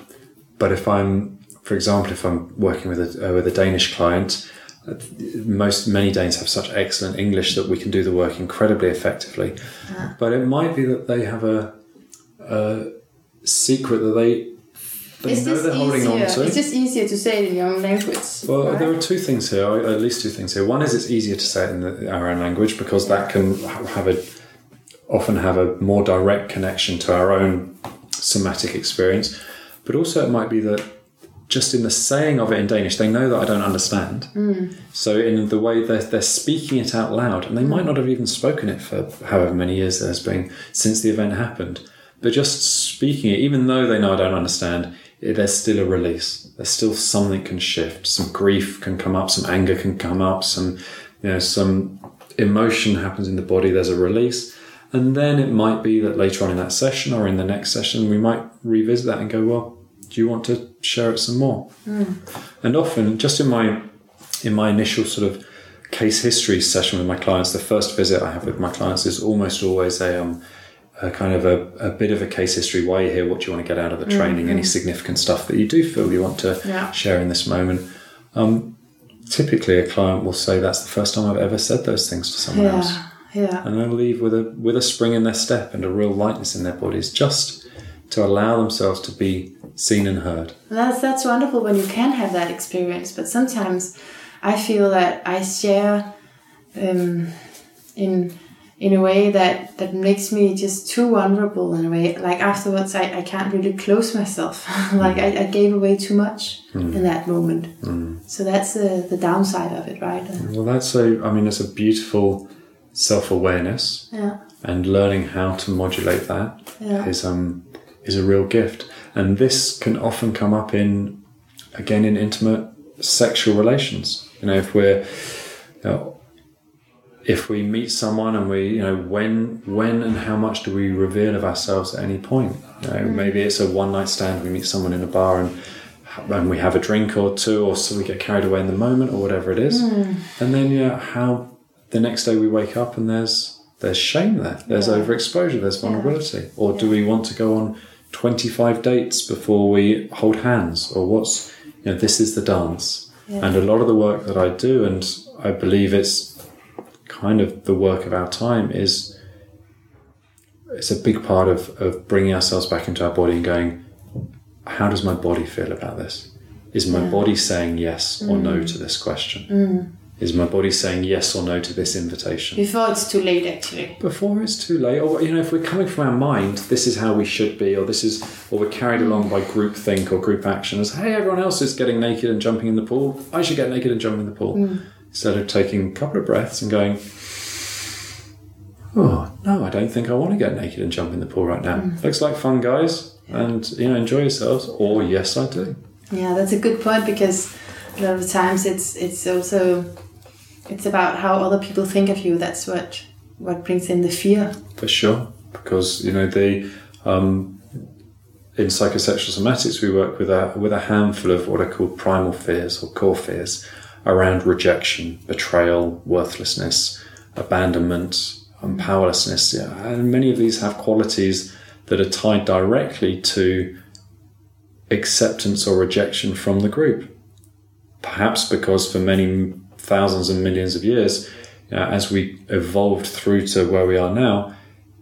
but if I'm, for example, if I'm working with a uh, with a Danish client, most many Danes have such excellent English that we can do the work incredibly effectively. Uh-huh. But it might be that they have a, a secret that they they it's know they're holding on to. It's just easier to say it in your own language. Well, right? there are two things here, at least two things here. One is it's easier to say it in the, our own language because that can have a often have a more direct connection to our own somatic experience. But also, it might be that just in the saying of it in Danish, they know that I don't understand. Mm. So, in the way they're, they're speaking it out loud, and they might not have even spoken it for however many years there has been since the event happened, but just speaking it, even though they know I don't understand, there's still a release. There's still something can shift. Some grief can come up, some anger can come up, some you know some emotion happens in the body. There's a release, and then it might be that later on in that session or in the next session we might revisit that and go, well, do you want to share it some more? Mm. And often, just in my in my initial sort of case history session with my clients, the first visit I have with my clients is almost always a um, a kind of a, a, bit of a case history why you're here, what you want to get out of the training, mm-hmm. any significant stuff that you do feel you want to yeah. share in this moment. Um, typically, a client will say that's the first time I've ever said those things to someone yeah. else, yeah. and they'll leave with a with a spring in their step and a real lightness in their bodies, just to allow themselves to be seen and heard. That's that's wonderful when you can have that experience, but sometimes I feel that I share um, in in a way that that makes me just too vulnerable in a way like afterwards i, I can't really close myself like I, I, gave away too much mm. in that moment mm. so that's the, the downside of it right well that's a i mean it's a beautiful self-awareness yeah. and learning how to modulate that yeah. is um is a real gift and this can often come up in again in intimate sexual relations you know if we're you know, if we meet someone and we, you know, when when and how much do we reveal of ourselves at any point? You know, mm. maybe it's a one night stand. We meet someone in a bar and and we have a drink or two, or so we get carried away in the moment, or whatever it is. Mm. And then, yeah, how the next day we wake up and there's there's shame there. There's yeah. overexposure. There's vulnerability. Yeah. Or yeah. do we want to go on 25 dates before we hold hands? Or what's you know this is the dance. And a lot of the work that I do, and I believe it's kind of the work of our time is it's a big part of, of bringing ourselves back into our body and going, how does my body feel about this? Is my body saying yes or no mm. to this question? Mm. Is my body saying yes or no to this invitation? Before it's too late, actually. Before it's too late, or you know, if we're coming from our mind, this is how we should be, or this is, or we're carried mm. along by group think or group action as, hey, everyone else is getting naked and jumping in the pool, I should get naked and jump in the pool. Instead of taking a couple of breaths and going, oh no, I don't think I want to get naked and jump in the pool right now. Looks like fun, guys, and you know, enjoy yourselves. Or yes, I do. Yeah, that's a good point because a lot of times it's it's also it's about how other people think of you. That's what what brings in the fear. For sure, because you know the um, in psychosexual somatics we work with a with a handful of what are called primal fears or core fears around rejection, betrayal, worthlessness, abandonment, and powerlessness. And many of these have qualities that are tied directly to acceptance or rejection from the group. Perhaps because for many thousands and millions of years, you know, as we evolved through to where we are now,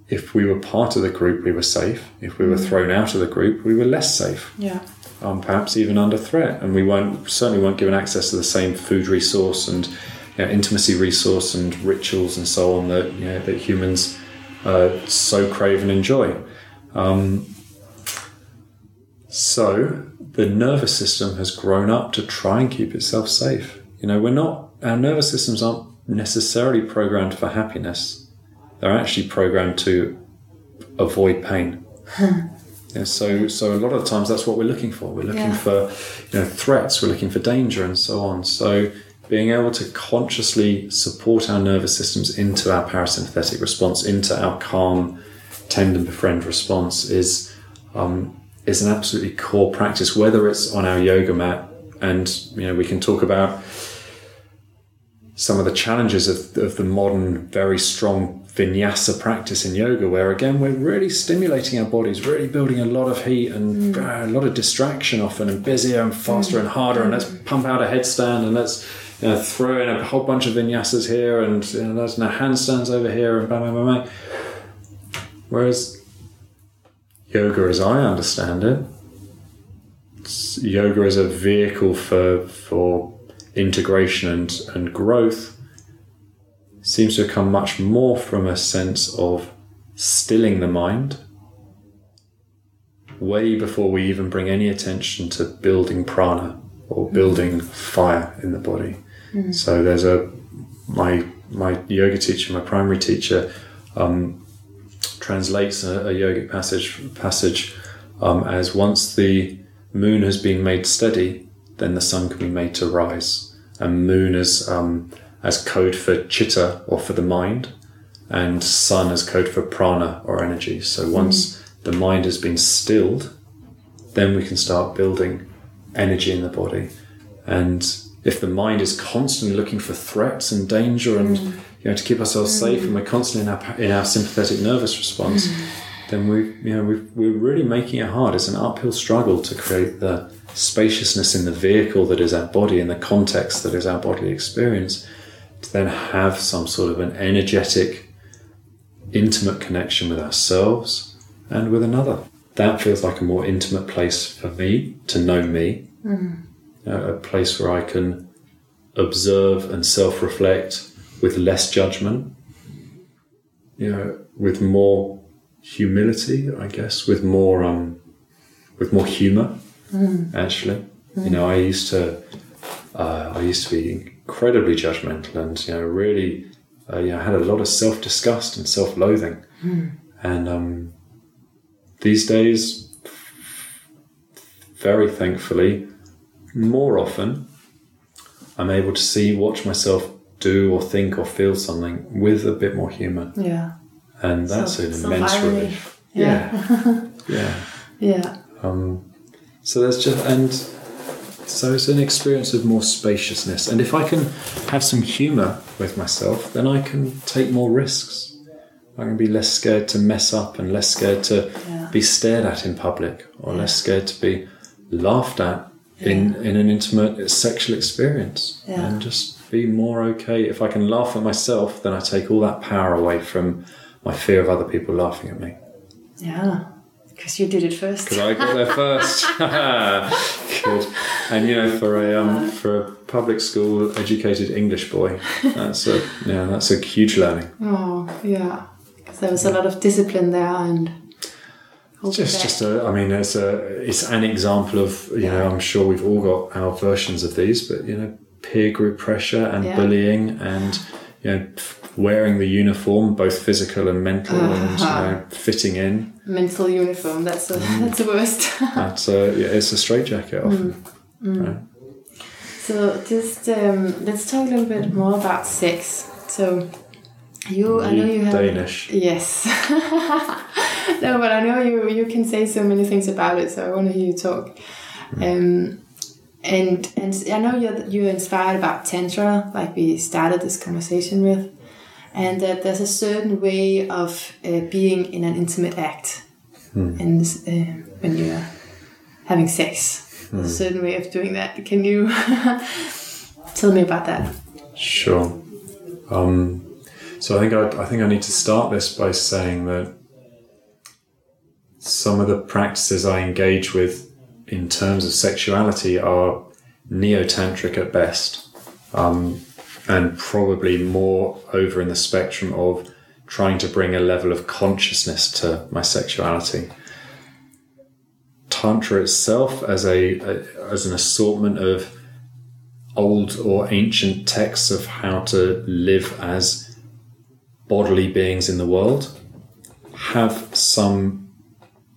if we were part of the group, we were safe. If we were mm. thrown out of the group, we were less safe. Yeah. Um, perhaps even under threat, and we weren't certainly weren't given access to the same food resource and you know, intimacy resource and rituals and so on that you know, that humans uh, so crave and enjoy. Um, so the nervous system has grown up to try and keep itself safe. You know, we're not our nervous systems aren't necessarily programmed for happiness. They're actually programmed to avoid pain. Yeah, so, so a lot of times that's what we're looking for. We're looking Yeah. for, you know, threats. We're looking for danger and so on. So, being able to consciously support our nervous systems into our parasympathetic response, into our calm, tend and befriend response is um, is an absolutely core practice. Whether it's on our yoga mat, and you know, we can talk about some of the challenges of, of the modern, very strong vinyasa practice in yoga, where again we're really stimulating our bodies, really building a lot of heat and uh, a lot of distraction often, and busier and faster and harder, and let's pump out a headstand and let's you know, throw in a whole bunch of vinyasas here, and you know, there's now handstands over here, and bang, bang, bang. Whereas yoga, as I understand it, yoga is a vehicle for for integration and, and growth seems to come much more from a sense of stilling the mind way before we even bring any attention to building prana or building fire in the body. So there's a my my yoga teacher, my primary teacher, um, translates a, a yogic passage passage um, as once the moon has been made steady, then the sun can be made to rise. And moon is um, as code for chitta or for the mind, and sun as code for prana or energy. So once mm. the mind has been stilled, then we can start building energy in the body. And if the mind is constantly looking for threats and danger and mm. you know to keep ourselves safe, mm. and we're constantly in our in our sympathetic nervous response, then we you know we we're really making it hard. It's an uphill struggle to create the spaciousness in the vehicle that is our body, in the context that is our bodily experience, to then have some sort of an energetic, intimate connection with ourselves and with another. That feels like a more intimate place for me to know me, a a place where I can observe and self reflect with less judgment, you know, with more humility, I guess, with more um, with more humor. Actually, you know, I used to uh, I used to be incredibly judgmental and you know really uh, you know had a lot of self disgust and self loathing, and um, these days, very thankfully, more often, I'm able to see, watch myself do or think or feel something with a bit more humour, Yeah. and that's an immense relief. Yeah, yeah. Yeah. Um, so there's just and so it's an experience of more spaciousness, and if I can have some humour with myself, then I can take more risks. I can be less scared to mess up and less scared to Yeah. be stared at in public, or less scared to be laughed at in in an intimate sexual experience, Yeah. and just be more okay. If I can laugh at myself, then I take all that power away from my fear of other people laughing at me. Yeah, because you did it first. Because I got there first. Good. And you know, for a um, for a public school educated English boy, that's a yeah, that's a huge learning. Oh, yeah. there was a lot of discipline there and. Just, just a, I mean, it's a, it's an example of, you know, I'm sure we've all got our versions of these, but you know, peer group pressure and Yeah. bullying and, you know, wearing the uniform, both physical and mental, and you Uh-huh. know, fitting in. Mental uniform. That's a, Mm. that's the worst. That's a, yeah, it's a straitjacket often. Mm. Right? so just um, let's talk a little bit more about sex. So you, I know you have Danish. Yes. no, but I know you you can say so many things about it, so I want to hear you talk. Um, and and I know you're you're inspired about tantra, like we started this conversation with, and that there's a certain way of uh, being in an intimate act, and uh, when you're having sex, a certain way of doing that. Can you tell me about that? Sure. Um, so I think I, I think I need to start this by saying that some of the practices I engage with in terms of sexuality are neo-tantric at best, um, and probably more over in the spectrum of trying to bring a level of consciousness to my sexuality. Tantra itself, as a, a as an assortment of old or ancient texts of how to live as bodily beings in the world have some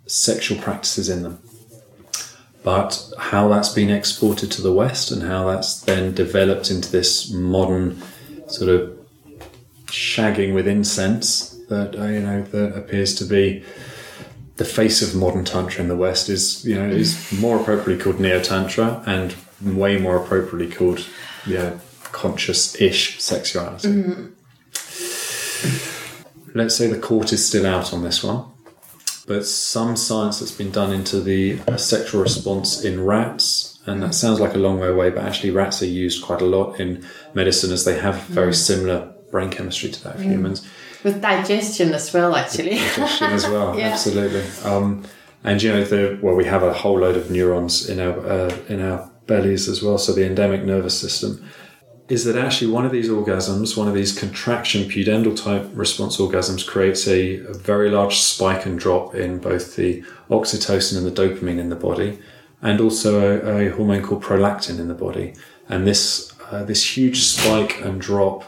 sexual practices in them. But how that's been exported to the West and how that's then developed into this modern sort of shagging with incense that uh, you know that appears to be the face of modern tantra in the West is you know is more appropriately called neo tantra and way more appropriately called yeah conscious-ish sexuality. Let's say the court is still out on this one, but some science that's been done into the sexual response in rats, and that sounds like a long way away, but actually rats are used quite a lot in medicine as they have very similar brain chemistry to that of humans With digestion as well, actually. digestion as well. Yeah. Absolutely. Um, and you know, the well, we have a whole load of neurons in our uh, in our bellies as well. So the enteric nervous system is that actually one of these orgasms, one of these contraction pudendal type response orgasms, creates a, a very large spike and drop in both the oxytocin and the dopamine in the body, and also a, a hormone called prolactin in the body. And this uh, this huge spike and drop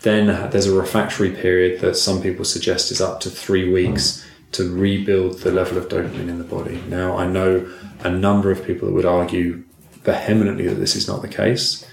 then there's a refractory period that some people suggest is up to three weeks to rebuild the level of dopamine in the body. Now, I know a number of people that would argue vehemently that this is not the case.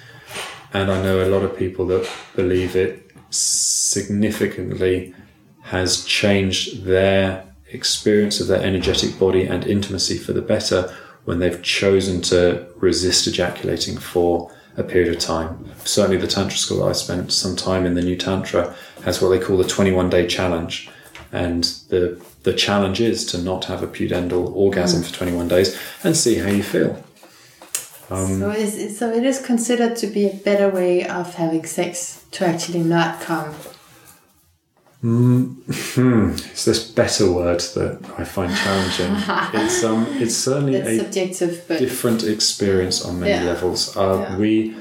And I know a lot of people that believe it significantly has changed their experience of their energetic body and intimacy for the better when they've chosen to resist ejaculating for a period of time. Certainly, the Tantra school I spent some time in the new Tantra has what they call the 21 day challenge. And the, the challenge is to not have a pudendal orgasm mm. for 21 days and see how you feel. Um, so, is, so it is considered to be a better way of having sex to actually not come. It's this better word that I find challenging. it's um, it's certainly It's a subjective, but different experience on many Yeah. levels. Uh, Yeah. We,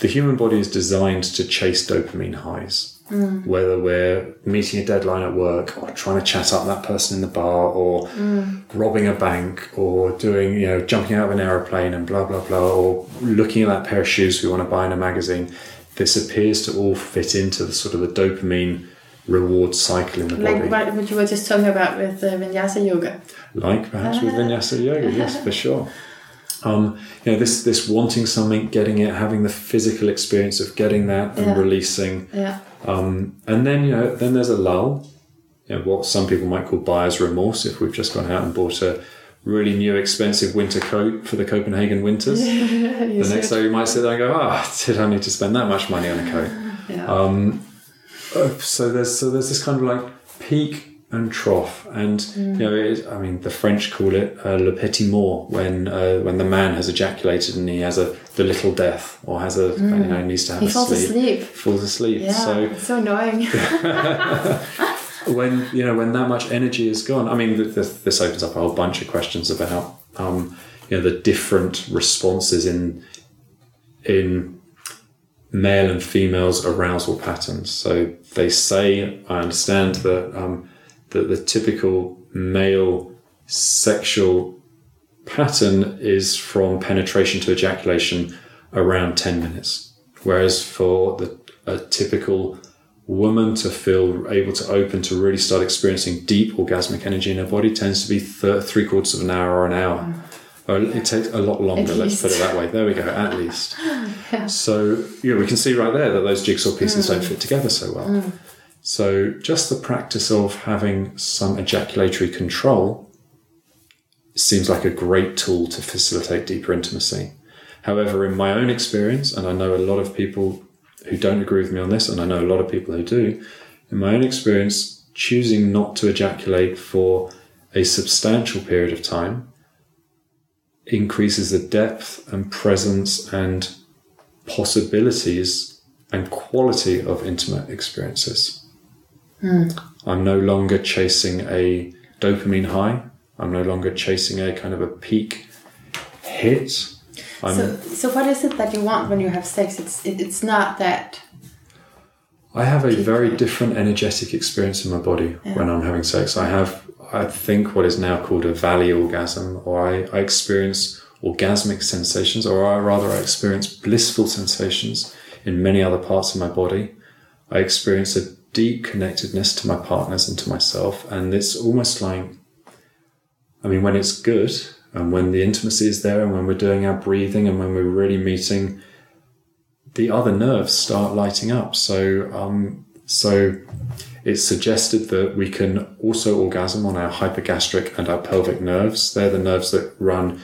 the human body is designed to chase dopamine highs. Mm. Whether we're meeting a deadline at work, or trying to chat up that person in the bar, or Mm. robbing a bank, or doing you know jumping out of an aeroplane and blah blah blah, or looking at that pair of shoes we want to buy in a magazine, this appears to all fit into the sort of the dopamine reward cycle in the body. like what, you were just talking about with uh, vinyasa yoga. like perhaps with vinyasa yoga yes for sure um, you know this this wanting something getting it having the physical experience of getting that and Yeah. releasing Yeah. Um, and then you know then there's a lull you know, what some people might call buyer's remorse if we've just gone out and bought a really new expensive winter coat for the Copenhagen winters. The next day you might sit there and go ah did I need to spend that much money on a coat? Yeah. um, uh, so there's so there's this kind of like peak and trough, and you know, it, I mean, the French call it uh, le petit mort when uh, when the man has ejaculated and he has a the little death or has a you know needs to have he a falls sleep, asleep. falls asleep. Yeah, So it's so annoying. when you know when that much energy is gone. I mean, th- th- this opens up a whole bunch of questions about um, you know the different responses in in male and females arousal patterns. So they say, I understand that um, that the typical male sexual pattern is from penetration to ejaculation around 10 minutes. Whereas for the a typical woman to feel able to open to really start experiencing deep orgasmic energy in her body tends to be th- three quarters of an hour or an hour. Mm. Or it takes a lot longer, let's put it that way. There we go, at least. yeah. So, you know, we can see right there that those jigsaw pieces mm. don't fit together so well. Mm. So, just the practice of having some ejaculatory control seems like a great tool to facilitate deeper intimacy. However, in my own experience, and I know a lot of people who don't agree with me on this, and I know a lot of people who do, in my own experience, choosing not to ejaculate for a substantial period of time increases the depth and presence and possibilities and quality of intimate experiences. Hmm. I'm no longer chasing a dopamine high. I'm no longer chasing a kind of a peak hit. I'm, So, so what is it that you want when you have sex? It's it, it's not that. I have a very different energetic experience in my body when I'm having sex. I have, I think, what is now called a valley orgasm, or I, I experience orgasmic sensations, or I, rather, I experience blissful sensations in many other parts of my body. I experience a deep connectedness to my partners and to myself, and it's almost like, I mean, when it's good, and when the intimacy is there, and when we're doing our breathing, and when we're really meeting the other nerves start lighting up. So, um, so it's suggested that we can also orgasm on our hypogastric and our pelvic nerves. They're the nerves that run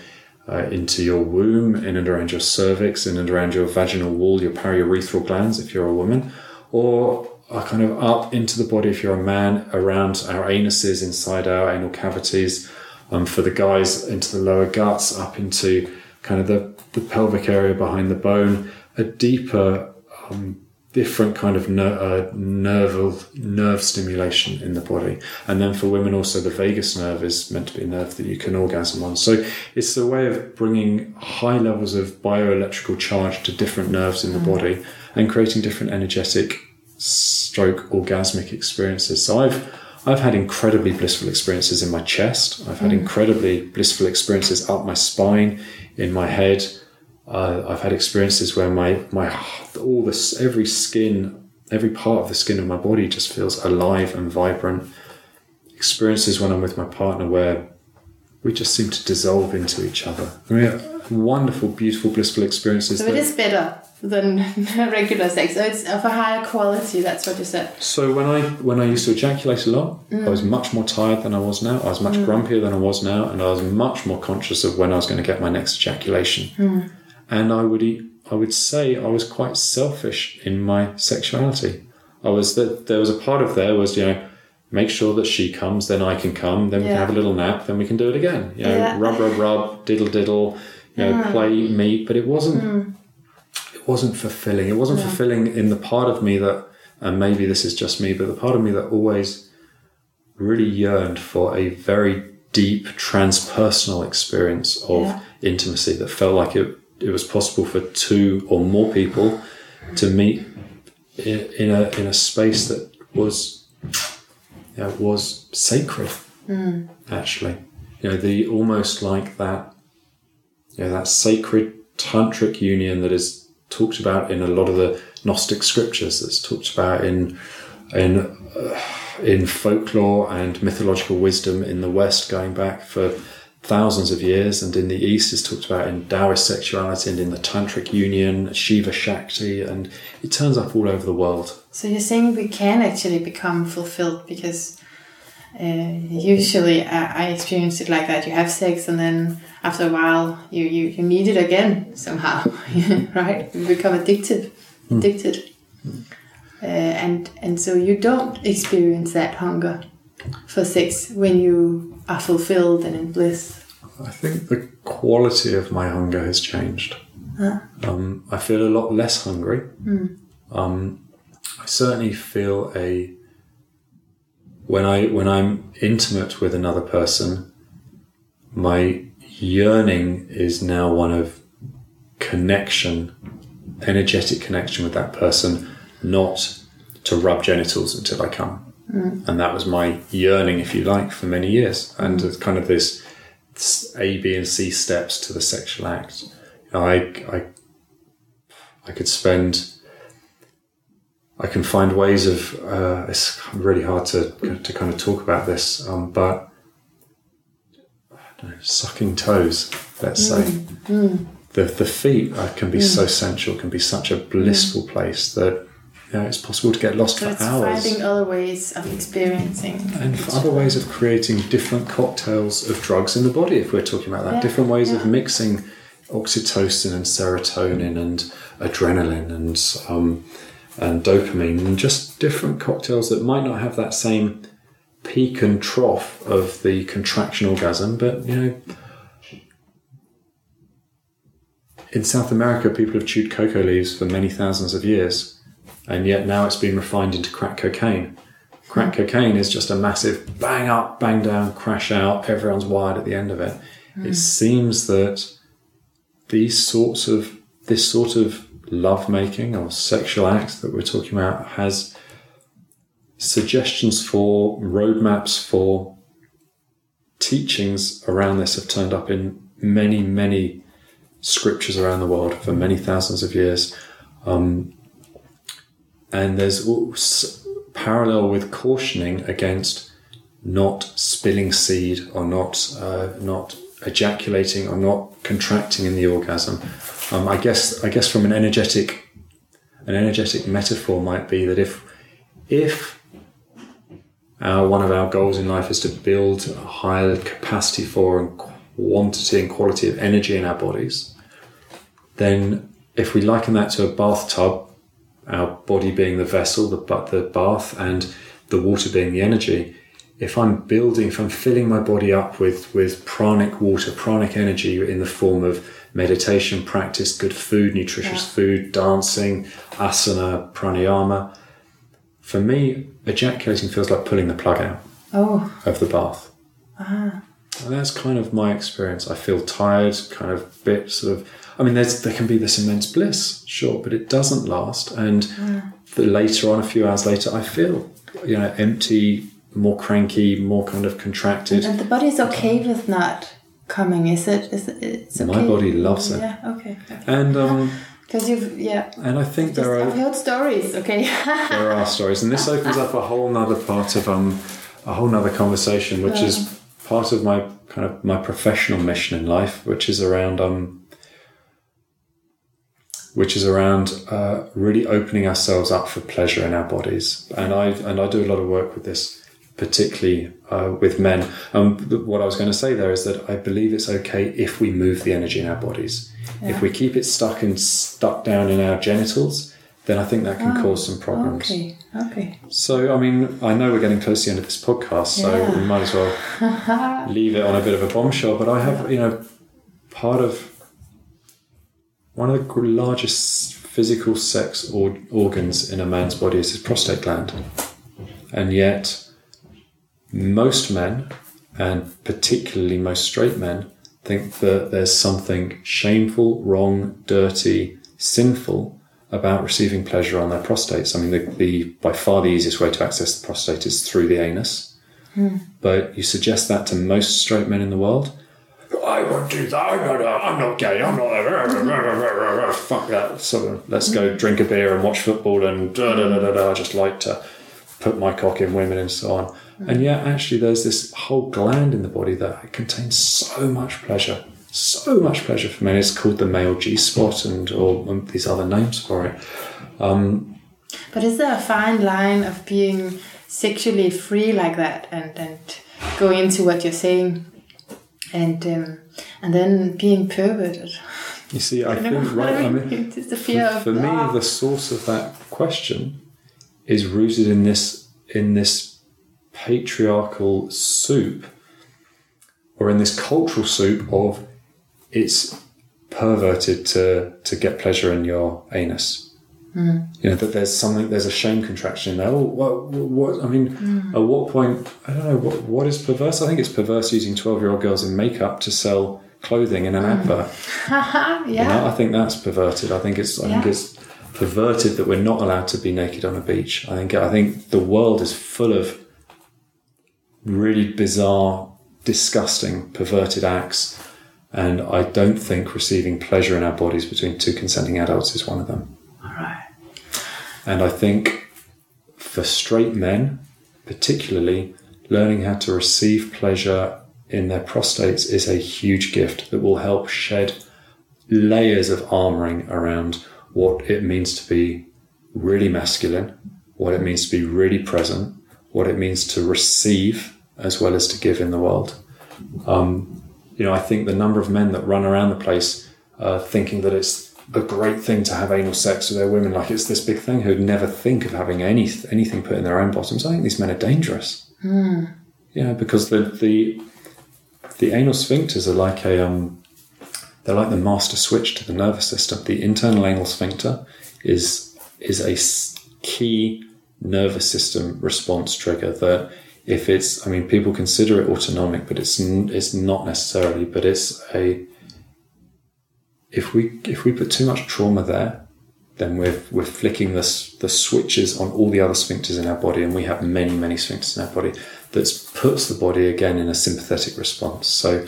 uh, into your womb, in and around your cervix, in and around your vaginal wall, your periurethral glands, if you're a woman, or are kind of up into the body if you're a man, around our anuses, inside our anal cavities. Um, for the guys, into the lower guts, up into kind of the, the pelvic area behind the bone, a deeper, um, different kind of ner- uh, nerve nerve stimulation in the body. And then for women, also the vagus nerve is meant to be a nerve that you can orgasm on. So it's a way of bringing high levels of bioelectrical charge to different nerves in the body and creating different energetic stroke orgasmic experiences. So I've I've had incredibly blissful experiences in my chest. I've had incredibly blissful experiences up my spine, in my head. Uh, I've had experiences where my my all this every skin, every part of the skin of my body just feels alive and vibrant. Experiences when I'm with my partner where we just seem to dissolve into each other. I mean, wonderful, beautiful, blissful experiences. So it is better than regular sex. So it's of a higher quality. That's what you said. So when I when I used to ejaculate a lot, I was mm. much more tired than I was now. I was much mm. grumpier than I was now, and I was much more conscious of when I was going to get my next ejaculation. Mm. And I would eat, I would say I was quite selfish in my sexuality. I was that there was a part of there was you know make sure that she comes, then I can come, then we can have a little nap, then we can do it again. You know, Yeah. rub rub rub, diddle diddle, you know, play meet, but it wasn't hmm. it wasn't fulfilling. It wasn't fulfilling in the part of me that, and maybe this is just me, but the part of me that always really yearned for a very deep transpersonal experience of Yeah. intimacy that felt like it, it was possible for two or more people to meet in, in a in a space that was know, was sacred actually. You know the almost like that you know that sacred tantric union that is talked about in a lot of the gnostic scriptures that's talked about in in uh, in folklore and mythological wisdom in the west going back for thousands of years and in the east is talked about in taoist sexuality and in the tantric union shiva shakti and it turns up all over the world So you're saying we can actually become fulfilled because uh, usually I, I experience it like that. You have sex and then after a while you, you, you need it again somehow, right? You become addicted, addicted. Uh, and, and so you don't experience that hunger for sex when you are fulfilled and in bliss. I think the quality of my hunger has changed. Um, I feel a lot less hungry. Um, I certainly feel a when I when I'm intimate with another person, my yearning is now one of connection, energetic connection with that person, not to rub genitals until I come. Mm. And that was my yearning, if you like, for many years. And it's kind of this, A, B, and C steps to the sexual act. You know, I, I, I could spend. I can find ways of. Uh, it's really hard to to kind of talk about this, um, but know, sucking toes, let's mm. say. Mm. The, the feet uh, can be mm. so sensual, can be such a blissful mm. place that you know, it's possible to get lost so for it's hours. Finding other ways of experiencing. And other ways of creating different cocktails of drugs in the body, if we're talking about that. Yeah. Different ways yeah. of mixing oxytocin and serotonin and adrenaline and um, and dopamine and just different cocktails that might not have that same peak and trough of the contraction orgasm, but you know, in South America, people have chewed cocoa leaves for many thousands of years, and yet now it's been refined into crack cocaine. Crack mm. cocaine is just a massive bang up, bang down, crash out, everyone's wired at the end of it. Mm. It seems that these sorts of, this sort of love making or sexual act that we're talking about has suggestions for roadmaps for teachings around this have turned up in many, many scriptures around the world for many thousands of years. Um, and there's parallel with cautioning against not spilling seed or not uh, not ejaculating or not contracting in the orgasm. Um, I guess I guess from an energetic an energetic metaphor might be that if if uh, one of our goals in life is to build a higher capacity for and quantity and quality of energy in our bodies. Then, if we liken that to a bathtub, our body being the vessel, the, but the bath, and the water being the energy, if I'm building, if I'm filling my body up with, with pranic water, pranic energy in the form of meditation practice, good food, nutritious yeah. food, dancing, asana, pranayama, for me, ejaculating feels like pulling the plug out oh. of the bath. Uh-huh. And that's kind of my experience. I feel tired, kind of bit sort of. I mean, there's there can be this immense bliss, sure, but it doesn't last. And mm. the later on, a few hours later, I feel you know empty, more cranky, more kind of contracted. And the body's okay with not coming, is it? Is it? It's okay. My body loves it. Yeah. Okay. okay. And um, because you've, yeah. And I think there are. I've heard stories, okay. there are stories. And this opens up a whole nother part of, um, a whole nother conversation, which uh, is part of my kind of my professional mission in life, which is around, um, which is around uh, really opening ourselves up for pleasure in our bodies. And I, and I do a lot of work with this particularly uh, with men. Um, what I was going to say there is that I believe it's okay if we move the energy in our bodies. Yeah. If we keep it stuck and stuck down in our genitals, then I think that can oh, cause some problems. Okay, okay. So, I mean, I know we're getting close to the end of this podcast, so yeah. we might as well leave it on a bit of a bombshell. But I have, you know, part of one of the largest physical sex or organs in a man's body is his prostate gland. And yet, most men, and particularly most straight men, think that there's something shameful, wrong, dirty, sinful about receiving pleasure on their prostates. I mean, the, the by far the easiest way to access the prostate is through the anus. Hmm. But you suggest that to most straight men in the world. I won't do that. I'm not, I'm not gay. I'm not. Fuck that. So let's go drink a beer and watch football and da da da da da. I just like to put my cock in women and so on. And yet, actually, there's this whole gland in the body that contains so much pleasure, so much pleasure for men. It's called the male G spot, and or um, these other names for it. Um, but is there a fine line of being sexually free like that, and and going into what you're saying, and um, and then being perverted? You see, I think right. I mean, it's the for, for me, the source of that question is rooted in this in this patriarchal soup or in this cultural soup of it's perverted to to get pleasure in your anus. Hmm. You know that there's something, there's a shame contraction in there. Oh, what? what I mean, hmm. at what point? I don't know. What what is perverse? I think it's perverse using twelve-year-old girls in makeup to sell clothing in an hmm. advert. yeah. You know, I think that's perverted. I think it's I think it's perverted that we're not allowed to be naked on a beach. I think I think the world is full of really bizarre, disgusting, perverted acts, and I don't think receiving pleasure in our bodies between two consenting adults is one of them. All right. And I think for straight men, particularly, learning how to receive pleasure in their prostates is a huge gift that will help shed layers of armoring around what it means to be really masculine, what it means to be really present, what it means to receive as well as to give in the world. Um, you know, I think the number of men that run around the place uh, thinking that it's a great thing to have anal sex with their women, like it's this big thing, who'd never think of having any anything put in their own bottoms. I think these men are dangerous. You know, because the the the anal sphincters are like a um, they're like the master switch to the nervous system. The internal anal sphincter is is a key nervous system response trigger that if it's I mean people consider it autonomic, but it's it's not necessarily. But it's a if we if we put too much trauma there, then we're we're flicking the the switches on all the other sphincters in our body, and we have many many sphincters in our body that puts the body again in a sympathetic response. So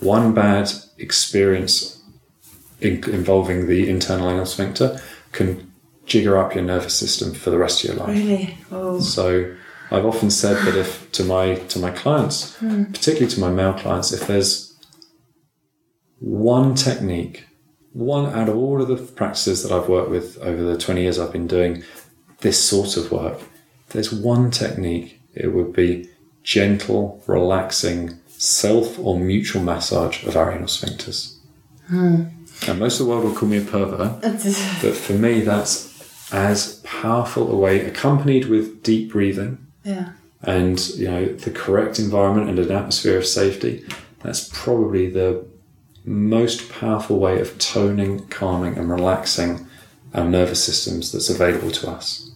one bad experience in, involving the internal anal sphincter can jigger up your nervous system for the rest of your life. Really? Oh. So I've often said that if to my to my clients, hmm. particularly to my male clients, if there's one technique, one out of all of the practices that I've worked with over the 20 years I've been doing this sort of work, there's one technique, it would be gentle, relaxing, self or mutual massage of our anal sphincters. Hmm. And most of the world will call me a pervert, but for me, that's as powerful a way, accompanied with deep breathing yeah. and you know the correct environment and an atmosphere of safety. That's probably the most powerful way of toning, calming, and relaxing our nervous systems that's available to us.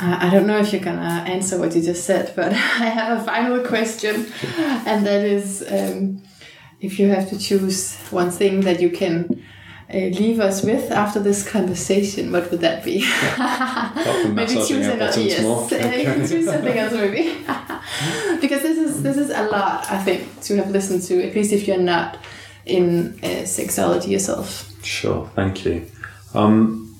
I I don't know if you're gonna answer what you just said, but I have a final question, and that is um, if you have to choose one thing that you can uh, leave us with after this conversation, what would that be? Maybe choose another. Yes, you choose something else maybe, because this is this is a lot I think to have listened to. At least if you're not in uh, sexology yourself. Sure, thank you. Um,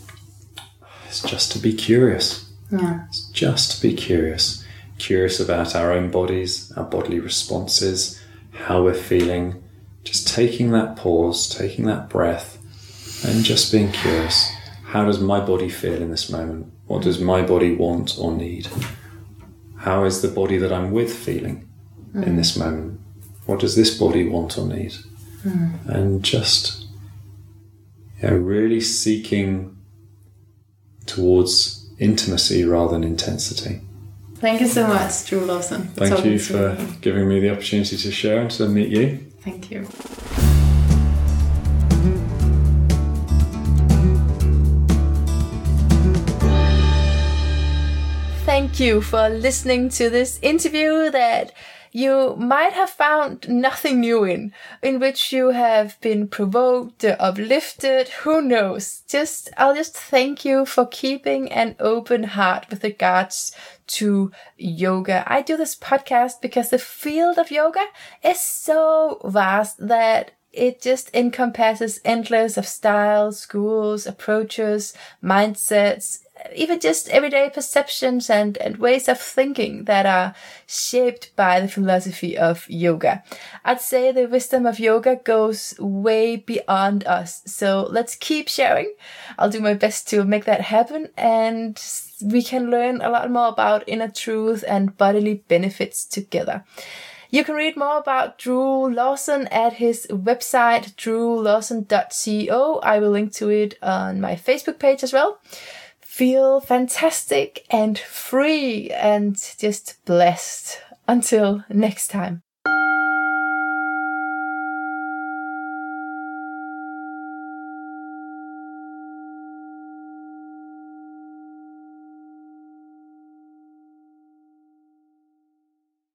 it's just to be curious. Yeah. It's just to be curious. Curious about our own bodies, our bodily responses, how we're feeling. Just taking that pause, taking that breath, and just being curious. How does my body feel in this moment? What does my body want or need? How is the body that I'm with feeling in this hmm. moment? What does this body want or need? Hmm. And just know, really seeking towards intimacy rather than intensity. Thank you so much, Drew Lawson. Thank you for giving me the opportunity to share and to meet you. Thank you. Thank you for listening to this interview that you might have found nothing new in, in which you have been provoked, uplifted, who knows. Just, I'll just thank you for keeping an open heart with regards to yoga. I do this podcast because the field of yoga is so vast that it just encompasses endless of styles, schools, approaches, mindsets, even just everyday perceptions and, and ways of thinking that are shaped by the philosophy of yoga. I'd say the wisdom of yoga goes way beyond us. So let's keep sharing. I'll do my best to make that happen and we can learn a lot more about inner truth and bodily benefits together. You can read more about Drew Lawson at his website, drewlawson.co. I will link to it on my Facebook page as well. Feel fantastic and free and just blessed. Until next time.